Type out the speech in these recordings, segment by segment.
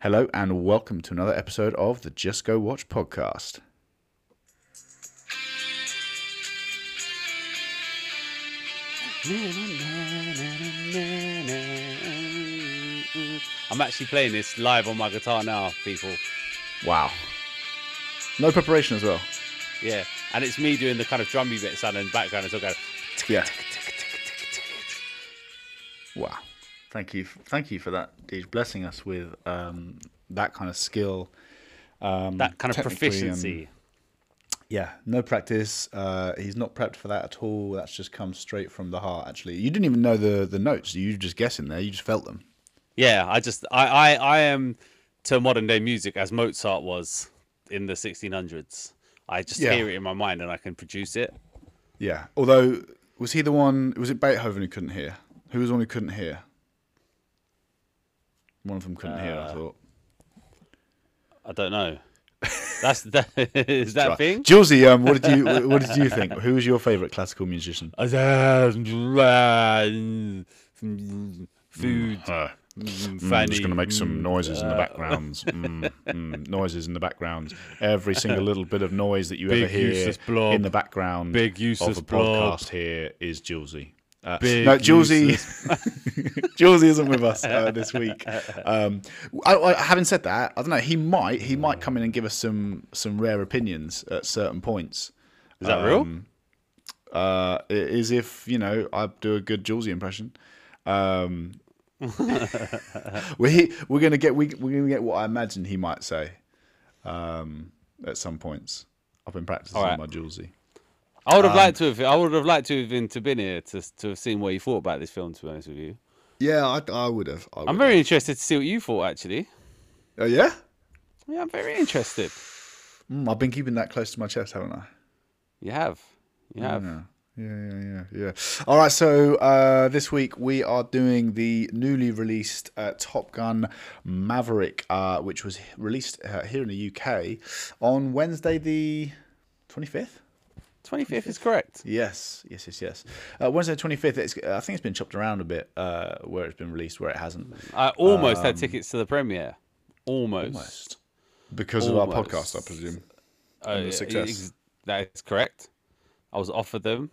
Hello and welcome to another episode of the Just Go Watch podcast. I'm actually playing this live on my guitar now, people. Wow. No preparation as well. Yeah, and it's me doing the kind of drummy bit sound in the background. It's all going. Yeah. Wow. Thank you. Thank you for that, Deej, blessing us with um, that kind of skill. Um, That kind of um, proficiency. yeah, no practice. Uh, he's not prepped for that at all. That's just come straight from the heart. Actually, you didn't even know the the notes. You were just guessing there. You just felt them. Yeah, I just I, I I am to modern day music as Mozart was in the 1600s. I just Yeah. hear it in my mind and I can produce it. Yeah. Although, was he the one? Was it Beethoven who couldn't hear? Who was the one who couldn't hear? One of them couldn't hear. I thought. I don't know. That's that is that a thing? Julesy, um, what did you what did you think? Who was your favourite classical musician? Food. Uh, mm, mm, Fanny. just going to make some mm, noises in the uh, backgrounds. Mm, mm, noises in the background. Every single little bit of noise that you ever Big hear in the background Big of useless a blob. podcast here is Julesy. Uh, Big no, Julesy, Julesy isn't with us uh, this week. Um, I, I, having said that, I don't know. He might he might come in and give us some some rare opinions at certain points. Is that real? Um, Uh, it is if you know I do a good Julesy impression. Um, we we're gonna get we, we're gonna get what I imagine he might say um, at some points. I've been practicing right. my Julesy. I would have Um, liked to have. I would have liked to have been to been here to to have seen what you thought about this film. To be honest with you, Yeah, I, I would have. I would I'm very interested to see what you thought. Actually, Oh yeah. yeah, I'm very interested. Mm, I've been keeping that close to my chest, haven't I? You have, you have. Yeah. Yeah, yeah, yeah, yeah. All right, so uh, this week we are doing the newly released uh, Top Gun Maverick, uh, which was released uh, here in the UK on Wednesday, the 25th. 25th is correct. Yes, yes, yes, yes. Uh, Wednesday, twenty fifth. It's I think it's been chopped around a bit uh, where it's been released, where it hasn't. I almost had tickets to the premiere. Almost. Um, Almost because of our podcast, I presume. Uh, the success. that is correct. I was offered them.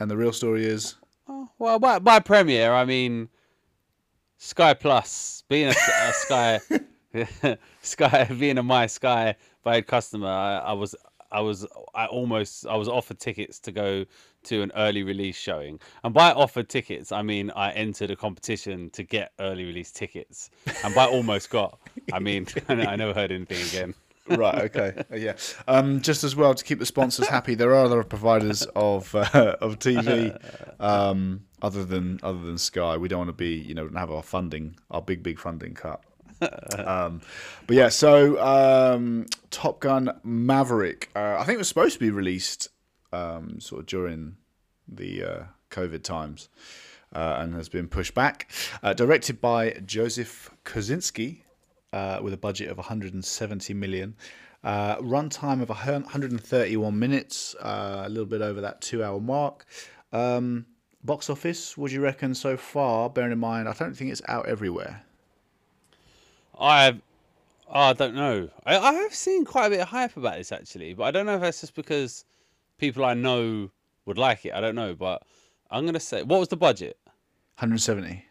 And the real story is, Oh, well, by, by premiere, I mean Sky Plus. Being a, a Sky, Sky, being a my Sky paid customer, I, I was, I was, I almost, I was offered tickets to go to an early release showing. And by offered tickets, I mean I entered a competition to get early release tickets. And by almost got, I mean I never heard anything again. right? Okay, Uh, yeah. Um, just as well to keep the sponsors happy, there are other providers of uh, of TV um, other than other than Sky. We don't want to be, you know, have our funding, our big big funding cut. um, but yeah, so um, Top Gun Maverick. Uh, I think it was supposed to be released um, sort of during the uh, COVID times. Uh, and has been pushed back. Uh, directed by Joseph Kosinski, uh, with a budget of 170 million. Uh, runtime of 131 minutes, uh, a little bit over that two-hour mark. Um, box office, do you reckon so far? Bearing in mind, I don't think it's out everywhere. I, oh, I don't know. I, I have seen quite a bit of hype about this actually, but I don't know if that's just because people I know would like it. I don't know, but I'm gonna say, what was the budget? 170.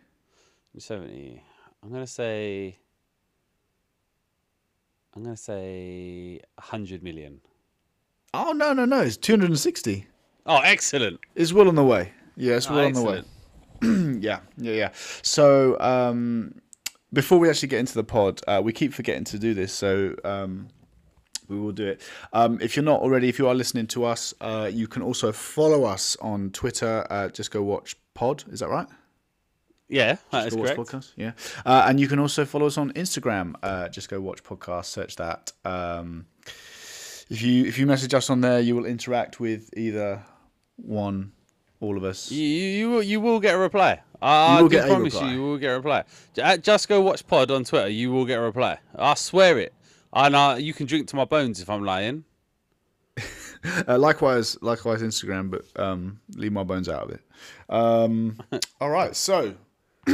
Seventy. I'm gonna say. I'm gonna say hundred million. Oh no no no! It's 260. Oh, excellent! It's well on the way. Yeah, it's Oh, well on the way. yeah, yeah, yeah. So um, before we actually get into the pod, uh, we keep forgetting to do this, so um, we will do it. Um, if you're not already, if you are listening to us, uh, you can also follow us on Twitter. Uh, just go watch pod. Is that right? Yeah, that Just is correct. podcast. Yeah, uh, and you can also follow us on Instagram. Uh, just go watch podcast. Search that. Um, if you if you message us on there, you will interact with either one, all of us. You, you, you will, you will get a reply. I, will I get a promise reply. you, you will get a reply. Just Go Watch Pod on Twitter, you will get a reply. I swear it. And uh, you can drink to my bones if I'm lying. Uh, likewise, likewise Instagram, but um, leave my bones out of it. Um, all right, so I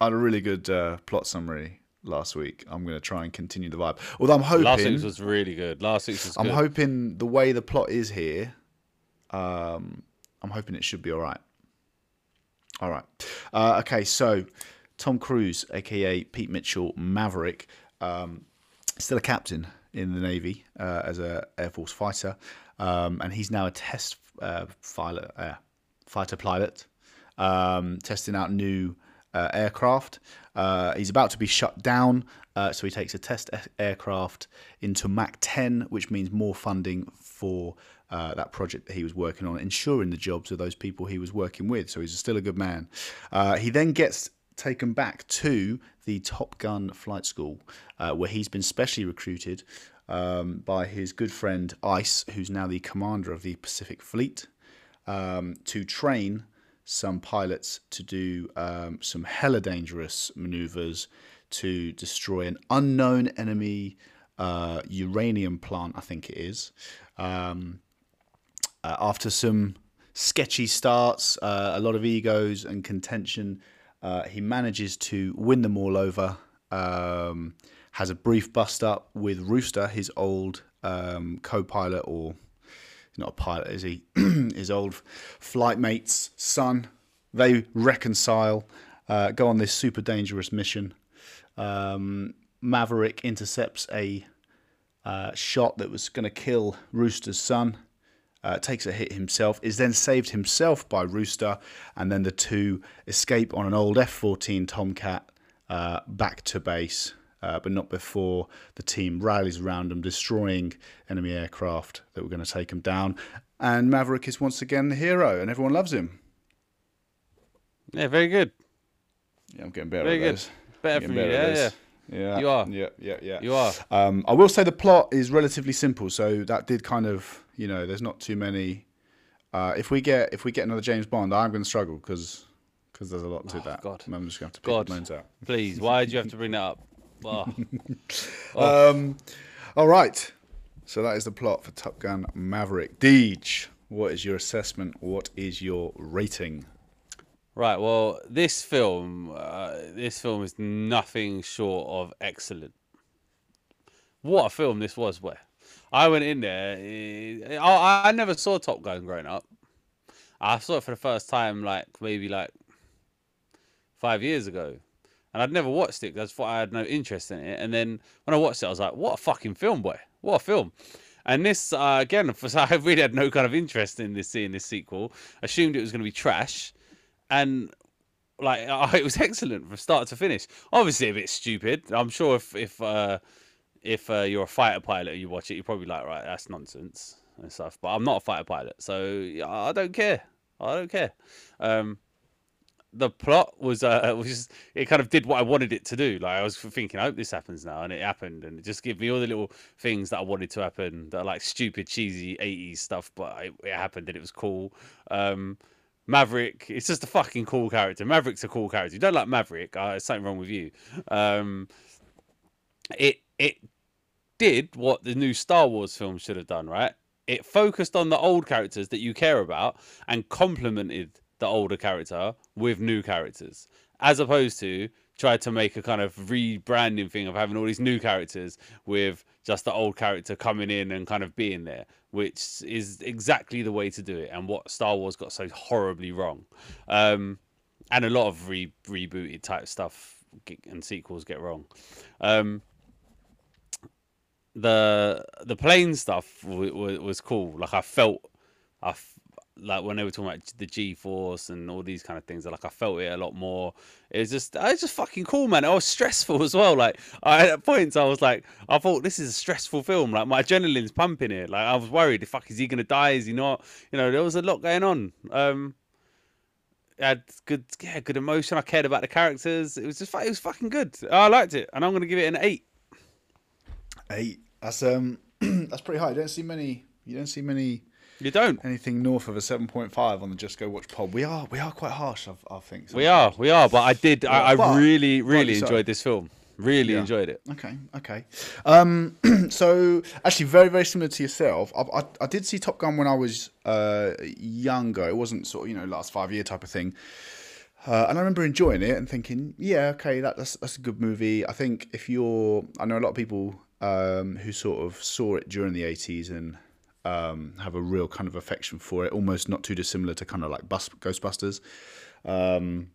had a really good uh, plot summary last week. I'm going to try and continue the vibe. Although I'm hoping Last week's was really good. Last week's was I'm good. hoping the way the plot is here, um, I'm hoping it should be all right. All right. Uh, okay, so Tom Cruise, aka Pete Mitchell, Maverick, um, still a captain in the Navy uh, as a Air Force fighter, um, and he's now a test uh, pilot, uh, fighter pilot, um, testing out new uh, aircraft. Uh, he's about to be shut down, so he takes a test aircraft into Mach 10, which means more funding for uh, that project that he was working on, ensuring the jobs of those people he was working with. So he's still a good man. Uh, he then gets taken back to the Top Gun flight school, uh, where he's been specially recruited um, by his good friend Ice, who's now the commander of the Pacific Fleet, um, to train some pilots to do um, some hella dangerous maneuvers to destroy an unknown enemy uh, uranium plant, I think it is. Um, uh, after some sketchy starts, uh, a lot of egos and contention, uh, he manages to win them all over. Um, has a brief bust up with Rooster, his old um, co-pilot, or not a pilot, is he? his old flight mate's son. They reconcile, uh, go on this super dangerous mission. Um, Maverick intercepts a uh, shot that was going to kill Rooster's son. Uh, takes a hit himself, is then saved himself by Rooster, and then the two escape on an old F 14 Tomcat uh, back to base, uh, but not before the team rallies around them, destroying enemy aircraft that were going to take them down. And Maverick is once again the hero, and everyone loves him. Yeah, very good. Yeah, I'm getting better Very at good. those. Better for you. Yeah, yeah. Yeah, You are. Yeah, yeah, yeah. You are. Um, I will say the plot is relatively simple, so that did kind of, you know, there's not too many. Uh, if we get if we get another James Bond, I'm going to struggle because because there's a lot to that. Oh, God. I'm just going to have to pick God. the bones out. Please, why did you have to bring that up? Oh, Um, all right, so that is the plot for Top Gun Maverick. Deej, what is your assessment? What is your rating? Right. Well, this film, uh, this film is nothing short of excellent. What a film this was! Where I went in there, eh, I, I never saw Top Gun growing up. I saw it for the first time, like maybe like five years ago, and I'd never watched it. 'cause I thought I had no interest in it. And then when I watched it, I was like, "What a fucking film, boy! What a film!" And this uh, again, for I really had no kind of interest in this seeing this sequel. Assumed it was going to be trash, and like it was excellent from start to finish. Obviously a bit stupid. I'm sure if if uh, if uh, you're a fighter pilot and you watch it, you're probably like, right, that's nonsense and stuff. But I'm not a fighter pilot, so I don't care. I don't care. Um, the plot was uh was just, it kind of did what I wanted it to do. Like I was thinking, I hope this happens now, and it happened, and it just gave me all the little things that I wanted to happen. That are like stupid, cheesy '80s stuff, but it, it happened and it was cool. Um, Maverick, it's just a fucking cool character. Maverick's a cool character. You don't like Maverick, uh, there's something wrong with you. Um, it it did what the new Star Wars film should have done, right? It focused on the old characters that you care about and complemented the older character with new characters, as opposed to try to make a kind of rebranding thing of having all these new characters with just the old character coming in and kind of being there, which is exactly the way to do it, and what Star Wars got so horribly wrong. Um, and a lot of re- rebooted type stuff and sequels get wrong. Um, the the plane stuff w- w- was cool. Like I felt, I like when they were talking about the G force and all these kind of things. Like I felt it a lot more. It was just, it was just fucking cool, man. It was stressful as well. Like I, at points, I was like, I thought this is a stressful film. Like my adrenaline's pumping it. Like I was worried. The fuck is he gonna die? Is he not? You know, there was a lot going on. Um, it had good, yeah, good emotion. I cared about the characters. It was just, it was fucking good. I liked it, and I'm gonna give it an eight. Eight. That's um, that's pretty high. You don't see many. You don't see many You don't. anything north of a seven point five on the Just Go Watch pod. We are we are quite harsh. I, I think We are, we are, but I did. I, I really, really enjoyed this film. Really Yeah. enjoyed it. Okay, okay. Um, so actually, very, very similar to yourself. I, I, I did see Top Gun when I was uh, younger. It wasn't sort of you know last five year type of thing. Uh, and I remember enjoying it and thinking, yeah, okay, that, that's that's a good movie. I think if you're, I know a lot of people um, who sort of saw it during the '80s and um, have a real kind of affection for it, almost not too dissimilar to kind of like Bus- Ghostbusters. Um,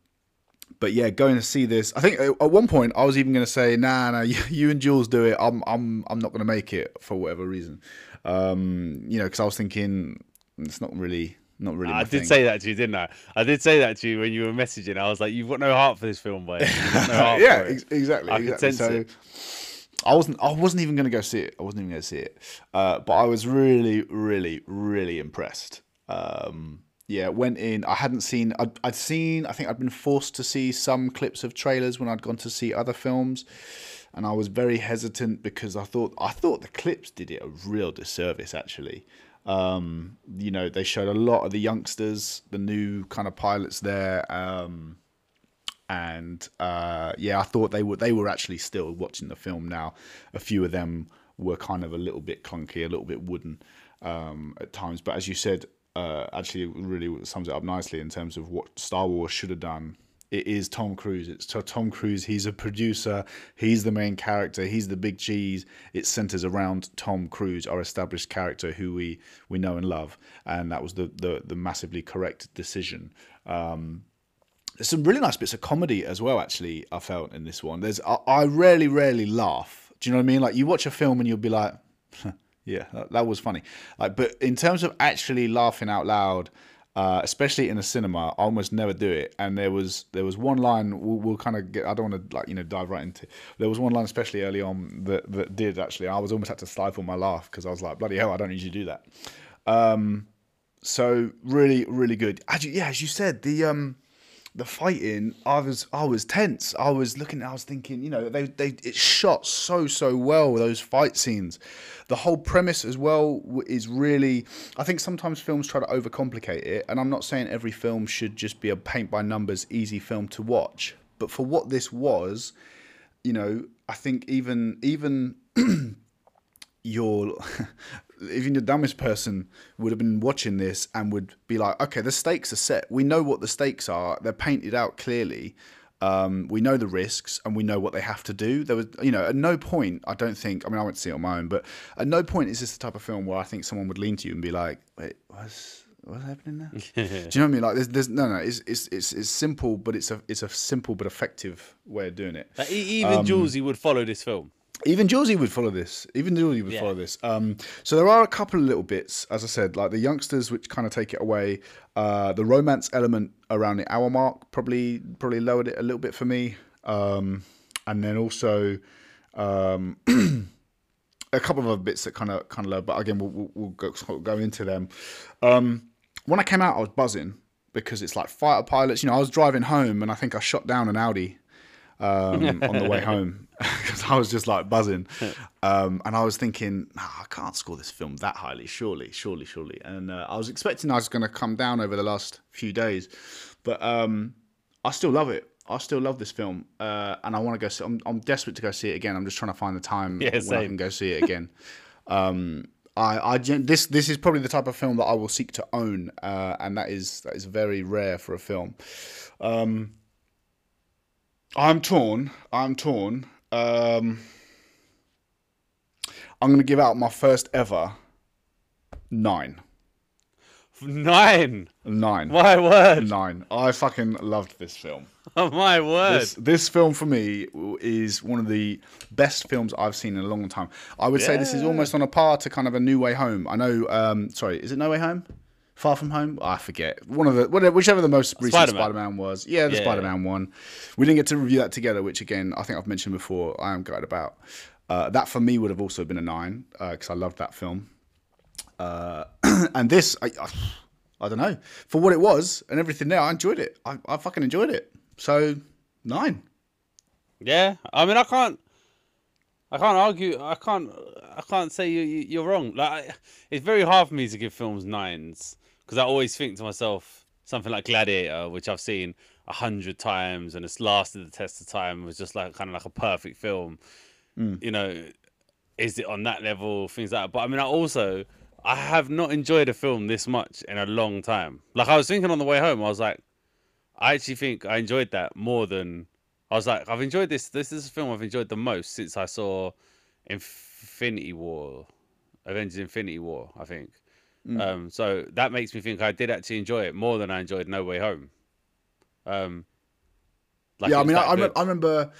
but yeah, going to see this, I think at one point I was even going to say, nah, nah, you, you, and Jules do it. I'm, I'm, I'm not going to make it for whatever reason. Um, you know, because I was thinking it's not really not really. I did thing. say that to you, didn't I? I did say that to you when you were messaging. I was like, "You've got no heart for this film, boy." No yeah, ex- exactly. I exactly. so, it. I wasn't. I wasn't even going to go see it. I wasn't even going to see it. Uh, but I was really, really, really impressed. Um, yeah, went in. I hadn't seen. I'd, I'd seen. I think I'd been forced to see some clips of trailers when I'd gone to see other films, and I was very hesitant because I thought I thought the clips did it a real disservice. Actually, um, you know, they showed a lot of the youngsters, the new kind of pilots there. Um, and uh, yeah, I thought they were they were actually still watching the film. Now, a few of them were kind of a little bit clunky, a little bit wooden um, at times. But as you said, uh, actually, really sums it up nicely in terms of what Star Wars should have done it is Tom Cruise. It's Tom Cruise. He's a producer. He's the main character. He's the big cheese. It centers around Tom Cruise, our established character who we we know and love, and that was the the, the massively correct decision. Um, there's some really nice bits of comedy as well. Actually, I felt in this one. There's I, I rarely rarely laugh. Do you know what I mean? Like you watch a film and you'll be like, yeah, that, that was funny. Like, but in terms of actually laughing out loud uh, especially in a cinema. I almost never do it. And there was there was one line we'll, we'll kind of get. I don't want to like you know dive right into. There was one line especially early on that that did actually. I was almost had to stifle my laugh because I was like, bloody hell, I don't to do that. Um, so really really good. As you, yeah, as you said, the um the fighting, I was I was tense. I was looking, I was thinking, you know, they they it shot so so well those fight scenes. The whole premise as well is really. I think sometimes films try to overcomplicate it, and I'm not saying every film should just be a paint by numbers easy film to watch. But for what this was, you know, I think even even your even the dumbest person would have been watching this and would be like, okay, the stakes are set. We know what the stakes are. They're painted out clearly. Um, we know the risks and we know what they have to do. There was, you know, at no point, I don't think, I mean, I went to see it on my own, but at no point is this the type of film where I think someone would lean to you and be like, wait, what's, what's happening now? do you know what I mean? Like, there's, there's no, no, it's, it's, it's, it's simple, but it's a, it's a simple but effective way of doing it. Like, even um, Julesy would follow this film. Even Julesy would follow this. Even Julesy would yeah. follow this. Um, so there are a couple of little bits, as I said, like the youngsters, which kind of take it away. Uh, the romance element around the hour mark probably probably lowered it a little bit for me. Um, and then also um, a couple of other bits that kind of kind of low, but again we'll, we'll, we'll go, go into them. Um, when I came out, I was buzzing because it's like fighter pilots. You know, I was driving home and I think I shot down an Audi um, on the way home because I was just like buzzing, um, and I was thinking, I can't score this film that highly, surely, surely, surely. And uh, I was expecting I was going to come down over the last few days, but um, I still love it. I still love this film, uh, and I want to go. See, I'm, I'm desperate to go see it again. I'm just trying to find the time yeah, when same. I can go see it again. um, I, I this this is probably the type of film that I will seek to own, uh, and that is that is very rare for a film. Um, I'm torn. I'm torn. Um, I'm going to give out my first ever nine. Nine. Nine. My word. Nine. I fucking loved this film. Oh my word. This, this film for me is one of the best films I've seen in a long time. I would yeah. say this is almost on a par to kind of a New Way Home. I know. Um, sorry, is it No Way Home? Far From Home. Oh, I forget one of the whichever the most recent Spider-Man, Spider-Man was. Yeah, the yeah. Spider-Man one. We didn't get to review that together, which again I think I've mentioned before. I am glad about. Uh, that for me would have also been a nine because uh, I loved that film. Uh, and this, I, I, I, don't know, for what it was and everything there, I enjoyed it. I, I fucking enjoyed it. So nine. Yeah, I mean, I can't. I can't argue. I can't. I can't say you, you are wrong. Like, it's very hard for me to give films nines because I always think to myself something like Gladiator, which I've seen a hundred times and it's lasted the test of time, was just like kind of like a perfect film. Mm. You know, is it on that level? Things like that. But I mean, I also I have not enjoyed a film this much in a long time. Like I was thinking on the way home, I was like, I actually think I enjoyed that more than I was like, I've enjoyed this. This is a film I've enjoyed the most since I saw Infinity War, Avengers: Infinity War. I think. Mm. Um, so that makes me think I did actually enjoy it more than I enjoyed No Way Home. Um, like yeah, I mean, I, I, I remember,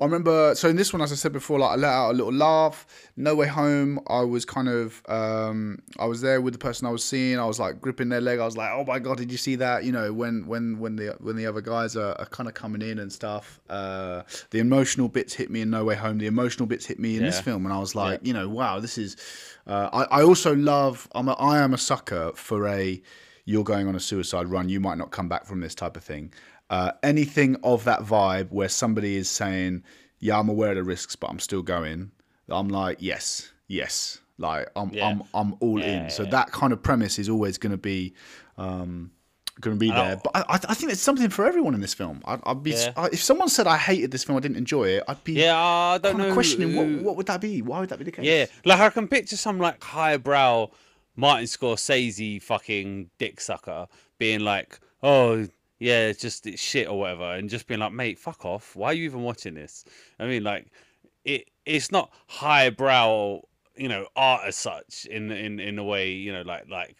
I remember. So in this one, as I said before, like I let out a little laugh. No way home. I was kind of, um, I was there with the person I was seeing. I was like gripping their leg. I was like, oh my god, did you see that? You know, when when when the when the other guys are, are kind of coming in and stuff. Uh, the emotional bits hit me in No Way Home. The emotional bits hit me in this film, and I was like, you know, wow, this is. Uh, I I also love. I'm a, I am a sucker for a. You're going on a suicide run. You might not come back from this type of thing. Uh, anything of that vibe where somebody is saying, "Yeah, I'm aware of the risks, but I'm still going." I'm like, "Yes, yes." Like I'm, Yeah. I'm, I'm all in. So that kind of premise is always going to be, um, going to be there. But I, I think there's something for everyone in this film. I'd, I'd be Yeah. I, if someone said I hated this film, I didn't enjoy it. I'd be yeah, I don't know. questioning what what would that be? Why would that be the case? Yeah, like I can picture some like highbrow Martin Scorsese fucking dick sucker being like, "Oh, yeah, it's just it's shit or whatever," and just being like, "Mate, fuck off. Why are you even watching this?" I mean, like, it it's not highbrow, you know, art as such in in in a way, you know, like like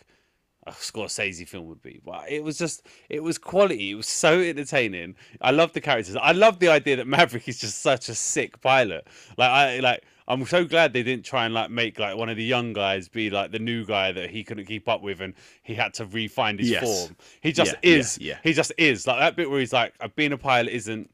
a Scorsese film would be. But it was just, it was quality. It was so entertaining. I love the characters. I love the idea that Maverick is just such a sick pilot. Like I like. I'm so glad they didn't try and like make like one of the young guys be like the new guy that he couldn't keep up with and he had to refine his Yes. form. He just Yeah, yeah, is. yeah. He just is. Like that bit where he's like, being a pilot isn't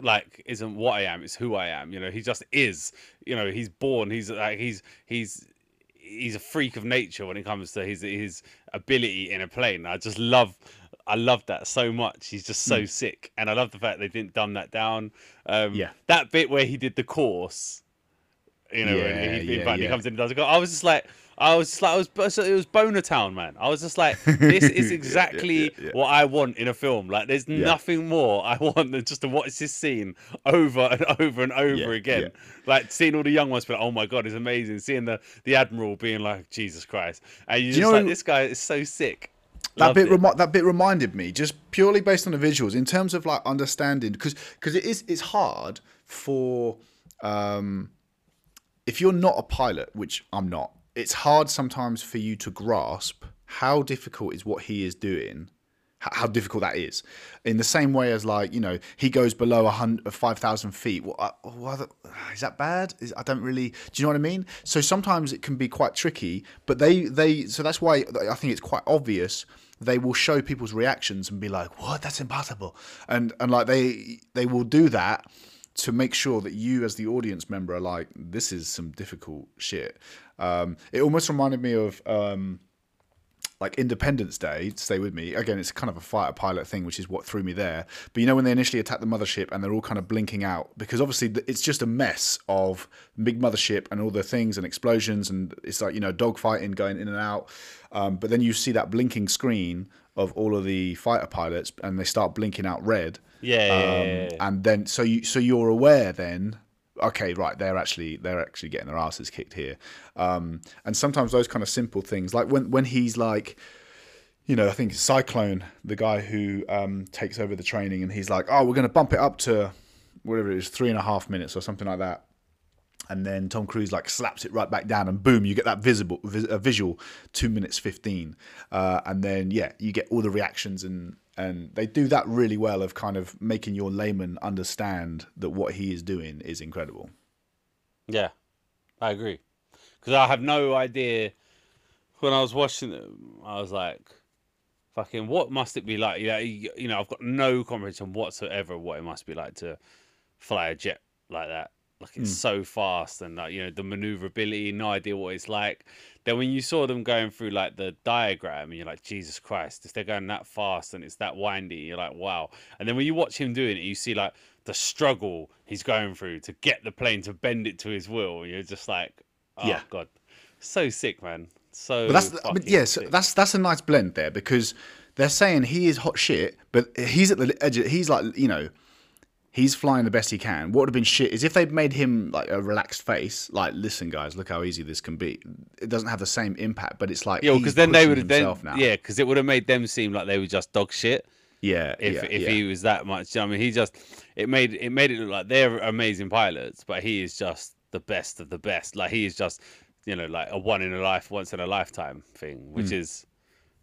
like isn't what I am, it's who I am. You know, he just is. You know, he's born. He's like he's he's he's a freak of nature when it comes to his his ability in a plane. I just love I love that so much. He's just so sick, and I love the fact they didn't dumb that down. Um. Yeah. that bit where he did the course, you know, Yeah, when he, yeah, fact, he comes in and does it. Go. I was just like. I was just like, I was, it was Boner Town, man. I was just like, this is exactly yeah, yeah. what I want in a film. Like, there's nothing more I want than just to watch this scene over and over and over Yeah, again. yeah. Like seeing all the young ones but like, "Oh my god, it's amazing!" Seeing the the admiral being like, "Jesus Christ!" and you're you just know- like, "This guy is so sick." that Loved bit remi- that bit reminded me just purely based on the visuals in terms of like understanding because because it is it's hard for um if you're not a pilot which I'm not it's hard sometimes for you to grasp how difficult is what he is doing how difficult that is. In the same way as like you know he goes below a hundred five thousand feet what, uh, what is that bad? Is, i don't really do you know what i mean? So sometimes it can be quite tricky but they they so that's why i think it's quite obvious they will show people's reactions and be like what? That's impossible. And and like they they will do that to make sure that you as the audience member are like this is some difficult shit um it almost reminded me of um like Independence Day, stay with me. Again, it's kind of a fighter pilot thing, which is what threw me there. But you know when they initially attack the mothership and they're all kind of blinking out because obviously it's just a mess of big mothership and all the things and explosions and it's like you know dogfighting going in and out. Um, but then you see that blinking screen of all of the fighter pilots and they start blinking out red. Yeah, Um, yeah, yeah, yeah. and then so you so you're aware then okay right they're actually they're actually getting their asses kicked here um and sometimes those kind of simple things like when when he's like you know i think cyclone the guy who um takes over the training and he's like oh we're going to bump it up to whatever it is three and a half minutes or something like that and then Tom Cruise like slaps it right back down, and boom, you get that visible vis- a visual two minutes fifteen, uh, and then yeah, you get all the reactions and and they do that really well of kind of making your layman understand that what he is doing is incredible. Yeah, I agree. Because I have no idea. When I was watching them, I was like, "Fucking, what must it be like?" Yeah, you know, I've got no comprehension whatsoever of what it must be like to fly a jet like that. Like it's hmm. so fast and like you know the maneuverability, no idea what it's like. Then when you saw them going through like the diagram, and you're like, Jesus Christ, if they're going that fast and it's that windy, you're like, wow. And then when you watch him doing it, you see like the struggle he's going through to get the plane to bend it to his will. You're just like, oh Yeah. god, so sick, man. So But that's I mean, yes, sick. that's that's a nice blend there because they're saying he is hot shit, but he's at the edge. Of, he's like you know. He's flying the best he can. What would have been shit is if they'd made him like a relaxed face, like, listen, guys, look how easy this can be. It doesn't have the same impact, but it's like Yeah, because then they would have then now. yeah, because it would have made them seem like they were just dog shit. Yeah, if yeah, if yeah. he was that much. I mean, he just it made it made it look like they're amazing pilots, but he is just the best of the best. Like he is just you know like a one in a life, once in a lifetime thing, which Mm. is.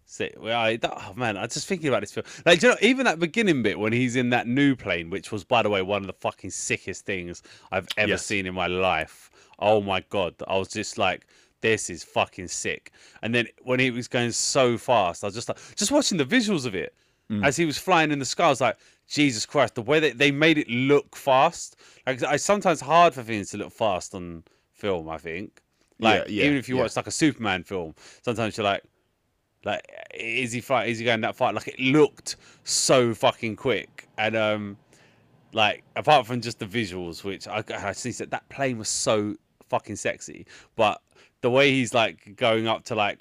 Sick. Well, I, that, oh man, I'm just thinking about this film. Like, you know, even that beginning bit when he's in that new plane, which was, by the way, one of the fucking sickest things I've ever Yes. seen in my life. Oh my god, I was just like, this is fucking sick. And then when he was going so fast, I was just like, just watching the visuals of it mm. as he was flying in the sky. I was like, Jesus Christ, the way that they made it look fast. Like, it's sometimes hard for things to look fast on film. I think, like Yeah, yeah, even if you yeah. watch like a Superman film, sometimes you're like, like is he fight? Is he going that fight? Like it looked so fucking quick, and um, like apart from just the visuals, which I, I see that that plane was so fucking sexy, but the way he's like going up to like.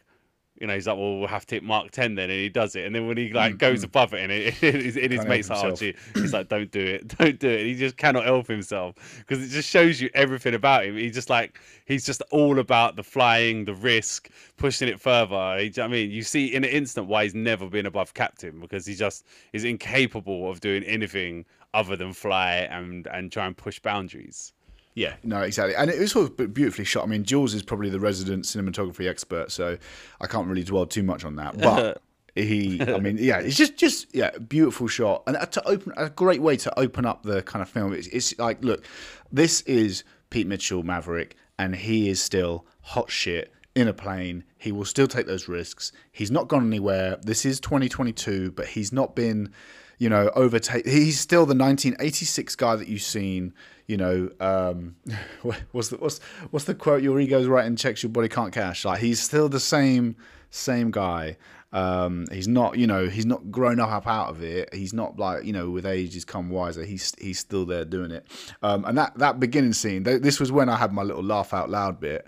You know, he's like, "Well, we'll have to hit Mach Ten then," and he does it. And then when he like goes above it, and it, it, it, it his mate's like, "Oh, gee," he's like, "Don't do it, don't do it." He just cannot help himself because it just shows you everything about him. He's just like, he's just all about the flying, the risk, pushing it further. He, I mean, you see in an instant why he's never been above captain because he just is incapable of doing anything other than fly and and try and push boundaries. Yeah, no, exactly. And it was sort of beautifully shot. I mean, Jules is probably the resident cinematography expert, so I can't really dwell too much on that. But he, I mean, yeah, it's just, just yeah, beautiful shot, and uh, to open a great way to open up the kind of film. It's, it's like, look, this is Pete Mitchell, Maverick, and he is still hot shit in a plane. He will still take those risks. He's not gone anywhere. This is 2022, but he's not been, you know, overtake. He's still the 1986 guy that you've seen. You know, um, what's the what's what's the quote? Your ego's right and checks your body can't cash. Like he's still the same same guy. Um, he's not, you know, he's not grown up out of it. He's not like, you know, with age he's come wiser. He's he's still there doing it. Um, and that that beginning scene, th- this was when I had my little laugh out loud bit.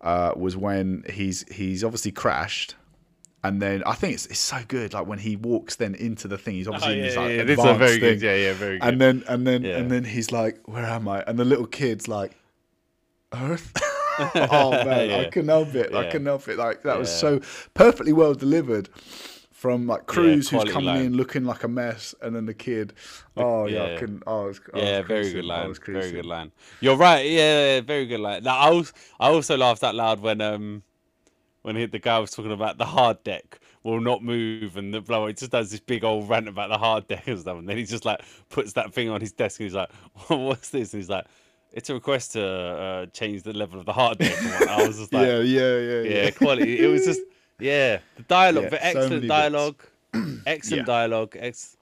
Uh, was when he's he's obviously crashed. And then I think it's it's so good, like when he walks then into the thing. He's obviously in this like This is a advanced very good, yeah, yeah, very good. And then and then Yeah. and then he's like, "Where am I?" And the little kid's like, "Earth." oh man, I Yeah. couldn't help it. I Yeah. couldn't help it. Like that was so perfectly well delivered. From like Cruise, who's coming line. in looking like a mess, and then the kid. Oh yeah, I yeah. couldn't. Oh, I was, I Yeah, was very good line. was Very good line. You're right. Yeah, very good line. Now, I also, I also laughed out loud when um when he, the guy was talking about the hard deck will not move, and the blower just does this big old rant about the hard deck and stuff, and then he just like puts that thing on his desk, and he's like, "What's this?" And he's like, "It's a request to uh, change the level of the hard deck." And. I was just like, yeah, yeah, yeah, yeah, quality. It was just yeah, the dialogue, Yeah, the excellent bits. dialogue, excellent Yeah. dialogue. Ex-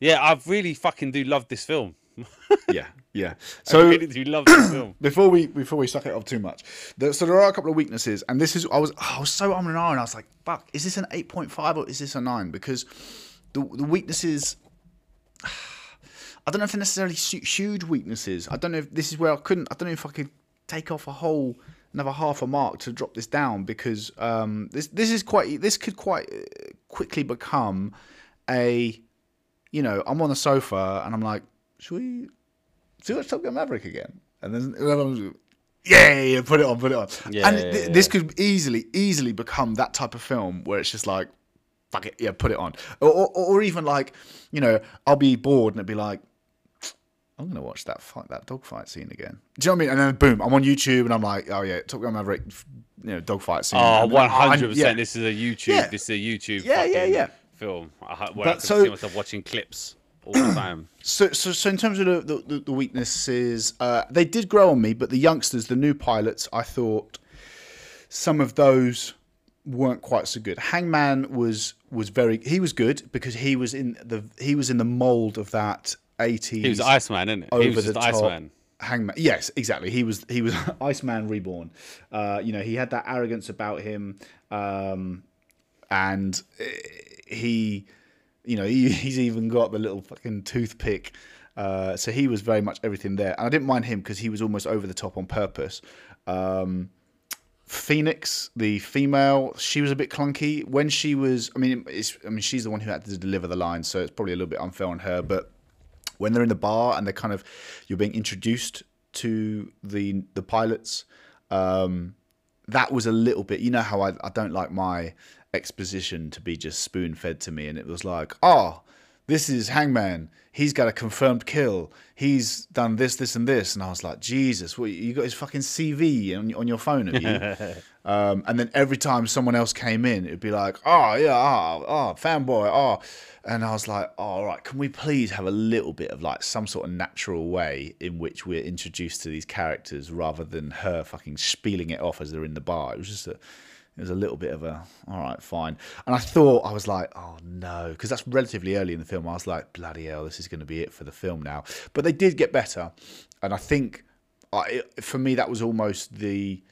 yeah, I really fucking do love this film. yeah, yeah. So really do love this film. before we before we suck it off too much, there, so there are a couple of weaknesses, and this is I was I was so on and on. I was like, "Fuck, is this an eight point five or is this a 9? Because the the weaknesses, I don't know if they're necessarily huge weaknesses. I don't know if this is where I couldn't. I don't know if I could take off a whole another half a mark to drop this down because um, this this is quite this could quite uh, quickly become a you know I'm on the sofa and I'm like, should we see watch Top Gun Maverick again? And then everyone's, yeah, yeah, yeah, put it on, put it on. Yeah, and th- yeah. this could easily, easily become that type of film where it's just like, fuck it, yeah, put it on. Or, or, or even like, you know, I'll be bored and it'd be like, I'm gonna watch that fight, that dogfight scene again. Do you know what I mean? And then boom, I'm on YouTube and I'm like, oh yeah, Top Gun Maverick, you know, dogfight scene. Oh, one hundred yeah. percent. This is a YouTube. Yeah. This is a YouTube. Yeah, yeah, fucking yeah. Film I where But I can so- see myself watching clips all the time. So, so, so in terms of the, the, the, weaknesses, uh, they did grow on me, but the youngsters, the new pilots, I thought some of those weren't quite so good. Hangman was was very he was good because he was in the he was in the mold of that eighties. He was Iceman, isn't it? over He was the just top Iceman. Hangman. Yes, exactly. He was he was Iceman reborn. Uh, you know, he had that arrogance about him, um, and eh, he, you know, he, he's even got the little fucking toothpick. Uh, so he was very much everything there, and I didn't mind him because he was almost over the top on purpose. Um, Phoenix, the female, she was a bit clunky when she was. I mean, I mean, she's the one who had to deliver the line, so it's probably a little bit unfair on her. But when they're in the bar and they're kind of you're being introduced to the the pilots, um, that was a little bit. You know how I I don't like my exposition to be just spoon fed to me, and it was like, oh, this is Hangman. He's got a confirmed kill. He's done this, this, and this. And I was like, Jesus, what, you got his fucking CV on, on your phone, have you? um, and then every time someone else came in, it'd be like, oh, yeah, oh, oh fanboy, oh. And I was like, oh, all right, can we please have a little bit of like some sort of natural way in which we're introduced to these characters rather than her fucking spieling it off as they're in the bar? It was just a it was a little bit of a all right fine. And i thought i was like oh no because that's relatively early in the film. I was like bloody hell this is going to be it for the film now. But they did get better and i think I, for me that was almost the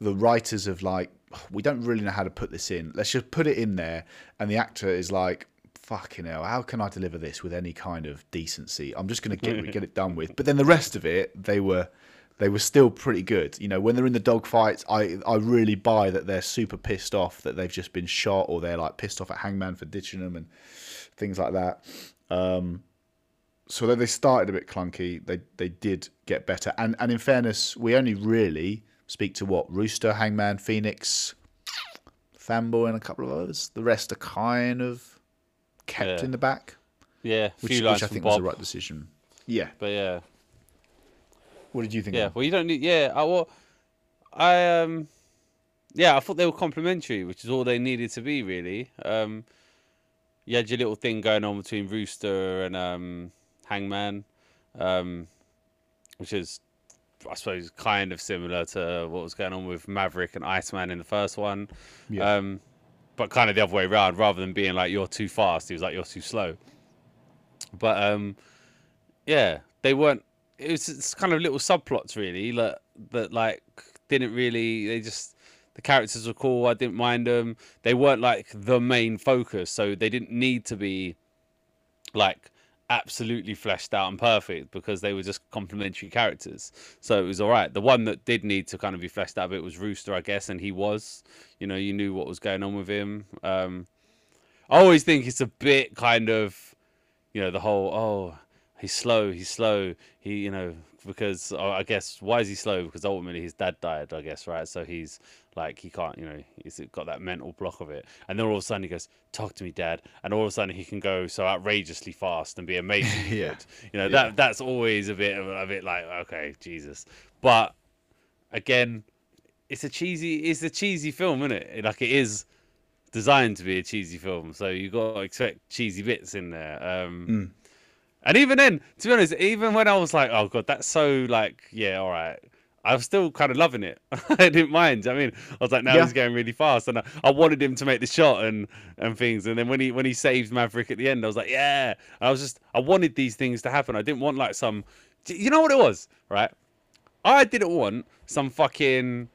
the writers of like we don't really know how to put this in. Let's just put it in there. And the actor is like fucking hell how can i deliver this with any kind of decency? I'm just going to get get it done with. But then the rest of it they were they were still pretty good. You know, when they're in the dogfights, I I really buy that they're super pissed off that they've just been shot, or they're like pissed off at Hangman for ditching them and things like that. Um, so though they started a bit clunky, they they did get better. And and in fairness, we only really speak to what Rooster, Hangman, Phoenix, Fanboy, and a couple of others. The rest are kind of kept Yeah. in the back, Yeah, which, which I think was the right decision. Yeah. But yeah, What did you think? yeah. of Well, you don't need. Yeah, I well, I um, yeah, I thought they were complementary, which is all they needed to be really. Um, you had your little thing going on between Rooster and um, Hangman, um, which is, I suppose, kind of similar to what was going on with Maverick and Iceman in the first one. Yeah. Um, but kind of the other way around, rather than being like you're too fast, he was like you're too slow. But um, yeah, they weren't. It was it's kind of little subplots really, like that like didn't really. They just the characters were cool. I didn't mind them. They weren't like the main focus, so they didn't need to be like absolutely fleshed out and perfect because they were just complementary characters. So it was all right. The one that did need to kind of be fleshed out a bit was Rooster, I guess, and he was. You know, you knew what was going on with him. Um, I always think it's a bit kind of, you know, the whole oh he's slow, he's slow. He, you know, because uh, I guess why is he slow? Because ultimately his dad died, I guess, right? So he's like he can't, you know, he's got that mental block of it. And then all of a sudden he goes, "Talk to me, dad," and all of a sudden he can go so outrageously fast and be amazing. Yeah. good. You know, Yeah. that that's always a bit a bit like okay, Jesus. But again, it's a cheesy, it's a cheesy film, isn't it? Like it is designed to be a cheesy film, so you got to expect cheesy bits in there. Um, Mm. And even then, to be honest, even when I was like, "Oh god, that's so like, yeah, all right," I was still kind of loving it. I didn't mind. I mean, I was like, "Now Yeah. he's going really fast," and I, I wanted him to make the shot and and things. And then when he when he saves Maverick at the end, I was like, "Yeah!" I was just, I wanted these things to happen. I didn't want like some, you know what it was, right? I didn't want some fucking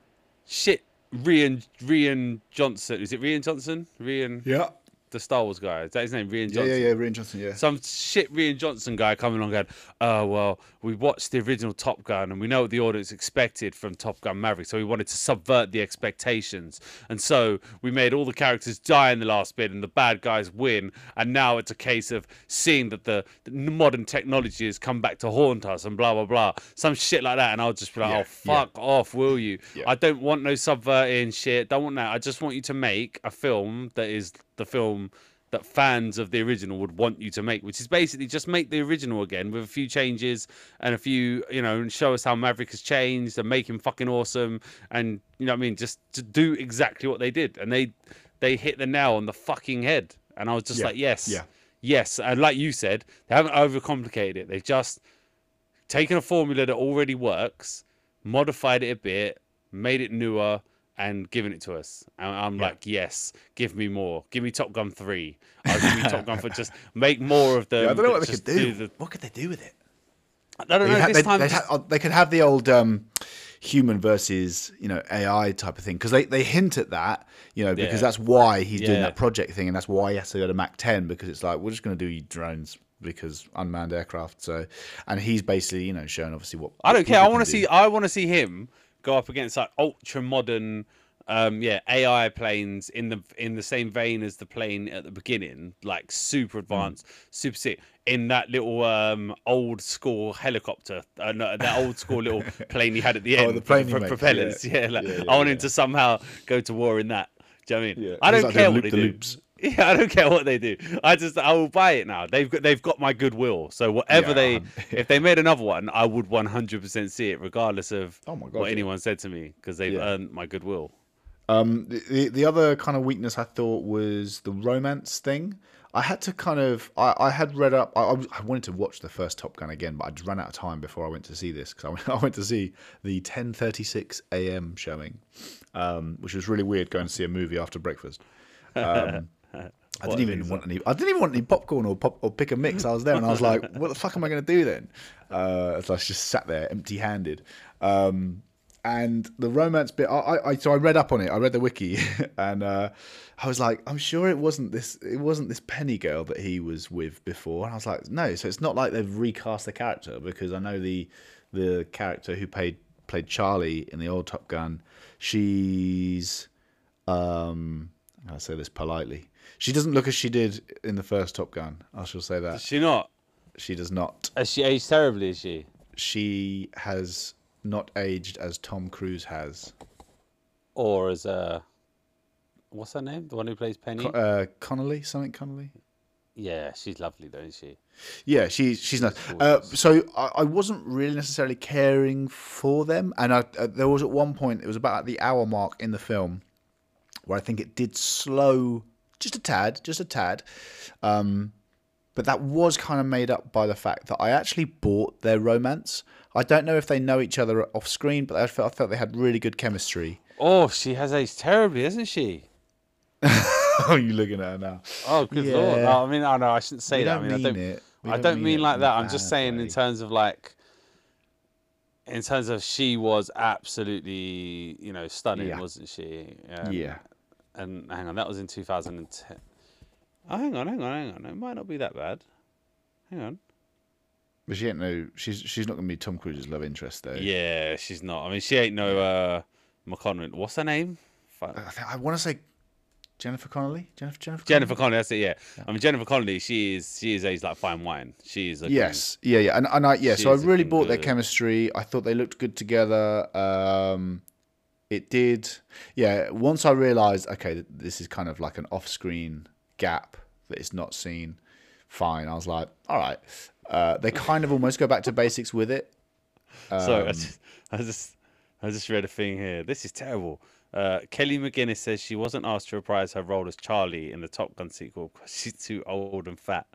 shit. Rian Rian Johnson. Is it Rian Johnson? Rian, Yeah. The Star Wars guy. Is that his name? Rian Johnson yeah, yeah. Rian Johnson, yeah. some shit Rian Johnson guy coming along going, oh well, we watched the original Top Gun and we know what the audience expected from Top Gun Maverick, so we wanted to subvert the expectations, and so we made all the characters die in the last bit and the bad guys win, and now it's a case of seeing that the, the modern technology has come back to haunt us and blah blah blah, some shit like that, and I'll just be like, Yeah, oh fuck off, will you? Yeah. I don't want no subverting shit. Don't want that. I just want you to make a film that is the film that fans of the original would want you to make, which is basically just make the original again with a few changes and a few, you know, and show us how Maverick has changed and make him fucking awesome. And you know what I mean? Just to do exactly what they did. And they they hit the nail on the fucking head. And I was just Yeah, like, yes. yeah. Yes. And like you said, they haven't overcomplicated it. They've just taken a formula that already works, modified it a bit, made it newer, and giving it to us. And I'm Yeah. like, yes, give me more. Give me Top Gun three. I'll give me Top Gun for just make more of them. Yeah, I don't know what they could do. the- What could they do with it? I don't know. They'd this they'd- time, just- ha- they could have the old um, human versus you know AI type of thing because they, they hint at that you know because Yeah. that's why he's doing that project thing and that's why he has to go to Mach 10 because it's like we're just going to do drones because unmanned aircraft so and he's basically you know showing obviously what I don't care. I want to see. I want to see him go up against like ultra modern, um, yeah, AI planes in the in the same vein as the plane at the beginning, like super Hmm. advanced, super sick. In that little um, old school helicopter, uh, no, that old school little plane he had at the Oh, end, the plane for propellers. yeah. Yeah, like, Yeah, yeah, I want yeah. him to somehow go to war in that. Do you know what I mean? Yeah. I don't like care what they the do. loops. Yeah, I don't care what they do. I just I will buy it now. They've got they've got my goodwill. So whatever Yeah, they if they made another one, I would 100% see it regardless of Oh my God, what yeah. anyone said to me because they've Yeah. earned my goodwill. Um, the, the the other kind of weakness I thought was the romance thing. I had to kind of I, I had read up. I, I wanted to watch the first Top Gun again, but I just ran out of time before I went to see this because I went, I went to see the 10:36 a.m. showing, um, which was really weird going to see a movie after breakfast. Um, I didn't even want any. I didn't even want any popcorn or pop or pick a mix. I was there and I was like, "What the fuck am I going to do then?" Uh, so I just sat there empty-handed. Um, and the romance bit, I, I, so I read up on it. I read the wiki, and uh, I was like, "I'm sure it wasn't this. It wasn't this Penny girl that he was with before." And I was like, "No." So it's not like they've recast the character because I know the the character who played played Charlie in the old Top Gun. She's um I say this politely. She doesn't look as she did in the first Top Gun. I shall say Is that. she not? She does not. Has she aged terribly? Is she? She has not aged as Tom Cruise has. Or as uh, what's her name? The one who plays Penny? Co- Uh, Connelly, something Connelly. yeah, she's lovely, though, isn't she? Yeah, she she's nice. Uh, so I, I wasn't really necessarily caring for them, and I, uh, there was at one point it was about at the hour mark in the film where I think it did slow just a tad, just a tad. Um, but that was kind of made up by the fact that I actually bought their romance. I don't know if they know each other off screen, but I felt, I felt they had really good chemistry. Oh, she has aged terribly, isn't she? oh, you looking at her now? Oh, good Yeah. lord! No, I mean, I know I shouldn't say We that. I mean, I don't. it. I don't don't mean mean like that. I'm just saying in terms of like, in terms of she was absolutely, you know, stunning, Yeah. wasn't she? Um, Yeah. And hang on, that was in 2010. Oh, hang on, hang on, hang on. It might not be that bad. Hang on. But she ain't no. She's she's not going to be Tom Cruise's love interest though. Yeah, she's not. I mean, she ain't no uh, McConnell. What's her name? Fuck. I, think, I want to say Jennifer Connelly. Jennifer Jennifer. Jennifer Connelly. That's it. Yeah. I mean, Jennifer Connelly. She is. She is aged like fine wine. She is. Yes, yeah, yeah, and, and I yeah. So I really bought their chemistry. I thought they looked good together. Um, it did, yeah. Once I realised, okay, this is kind of like an off-screen gap that is not seen. Fine, I was like, all right. Uh, they kind of almost go back to basics with it. Sorry, I Um, just, I just, I just read a thing here. This is terrible. Uh, Kelly McGillis says she wasn't asked to reprise her role as Charlie in the Top Gun sequel because she's too old and fat.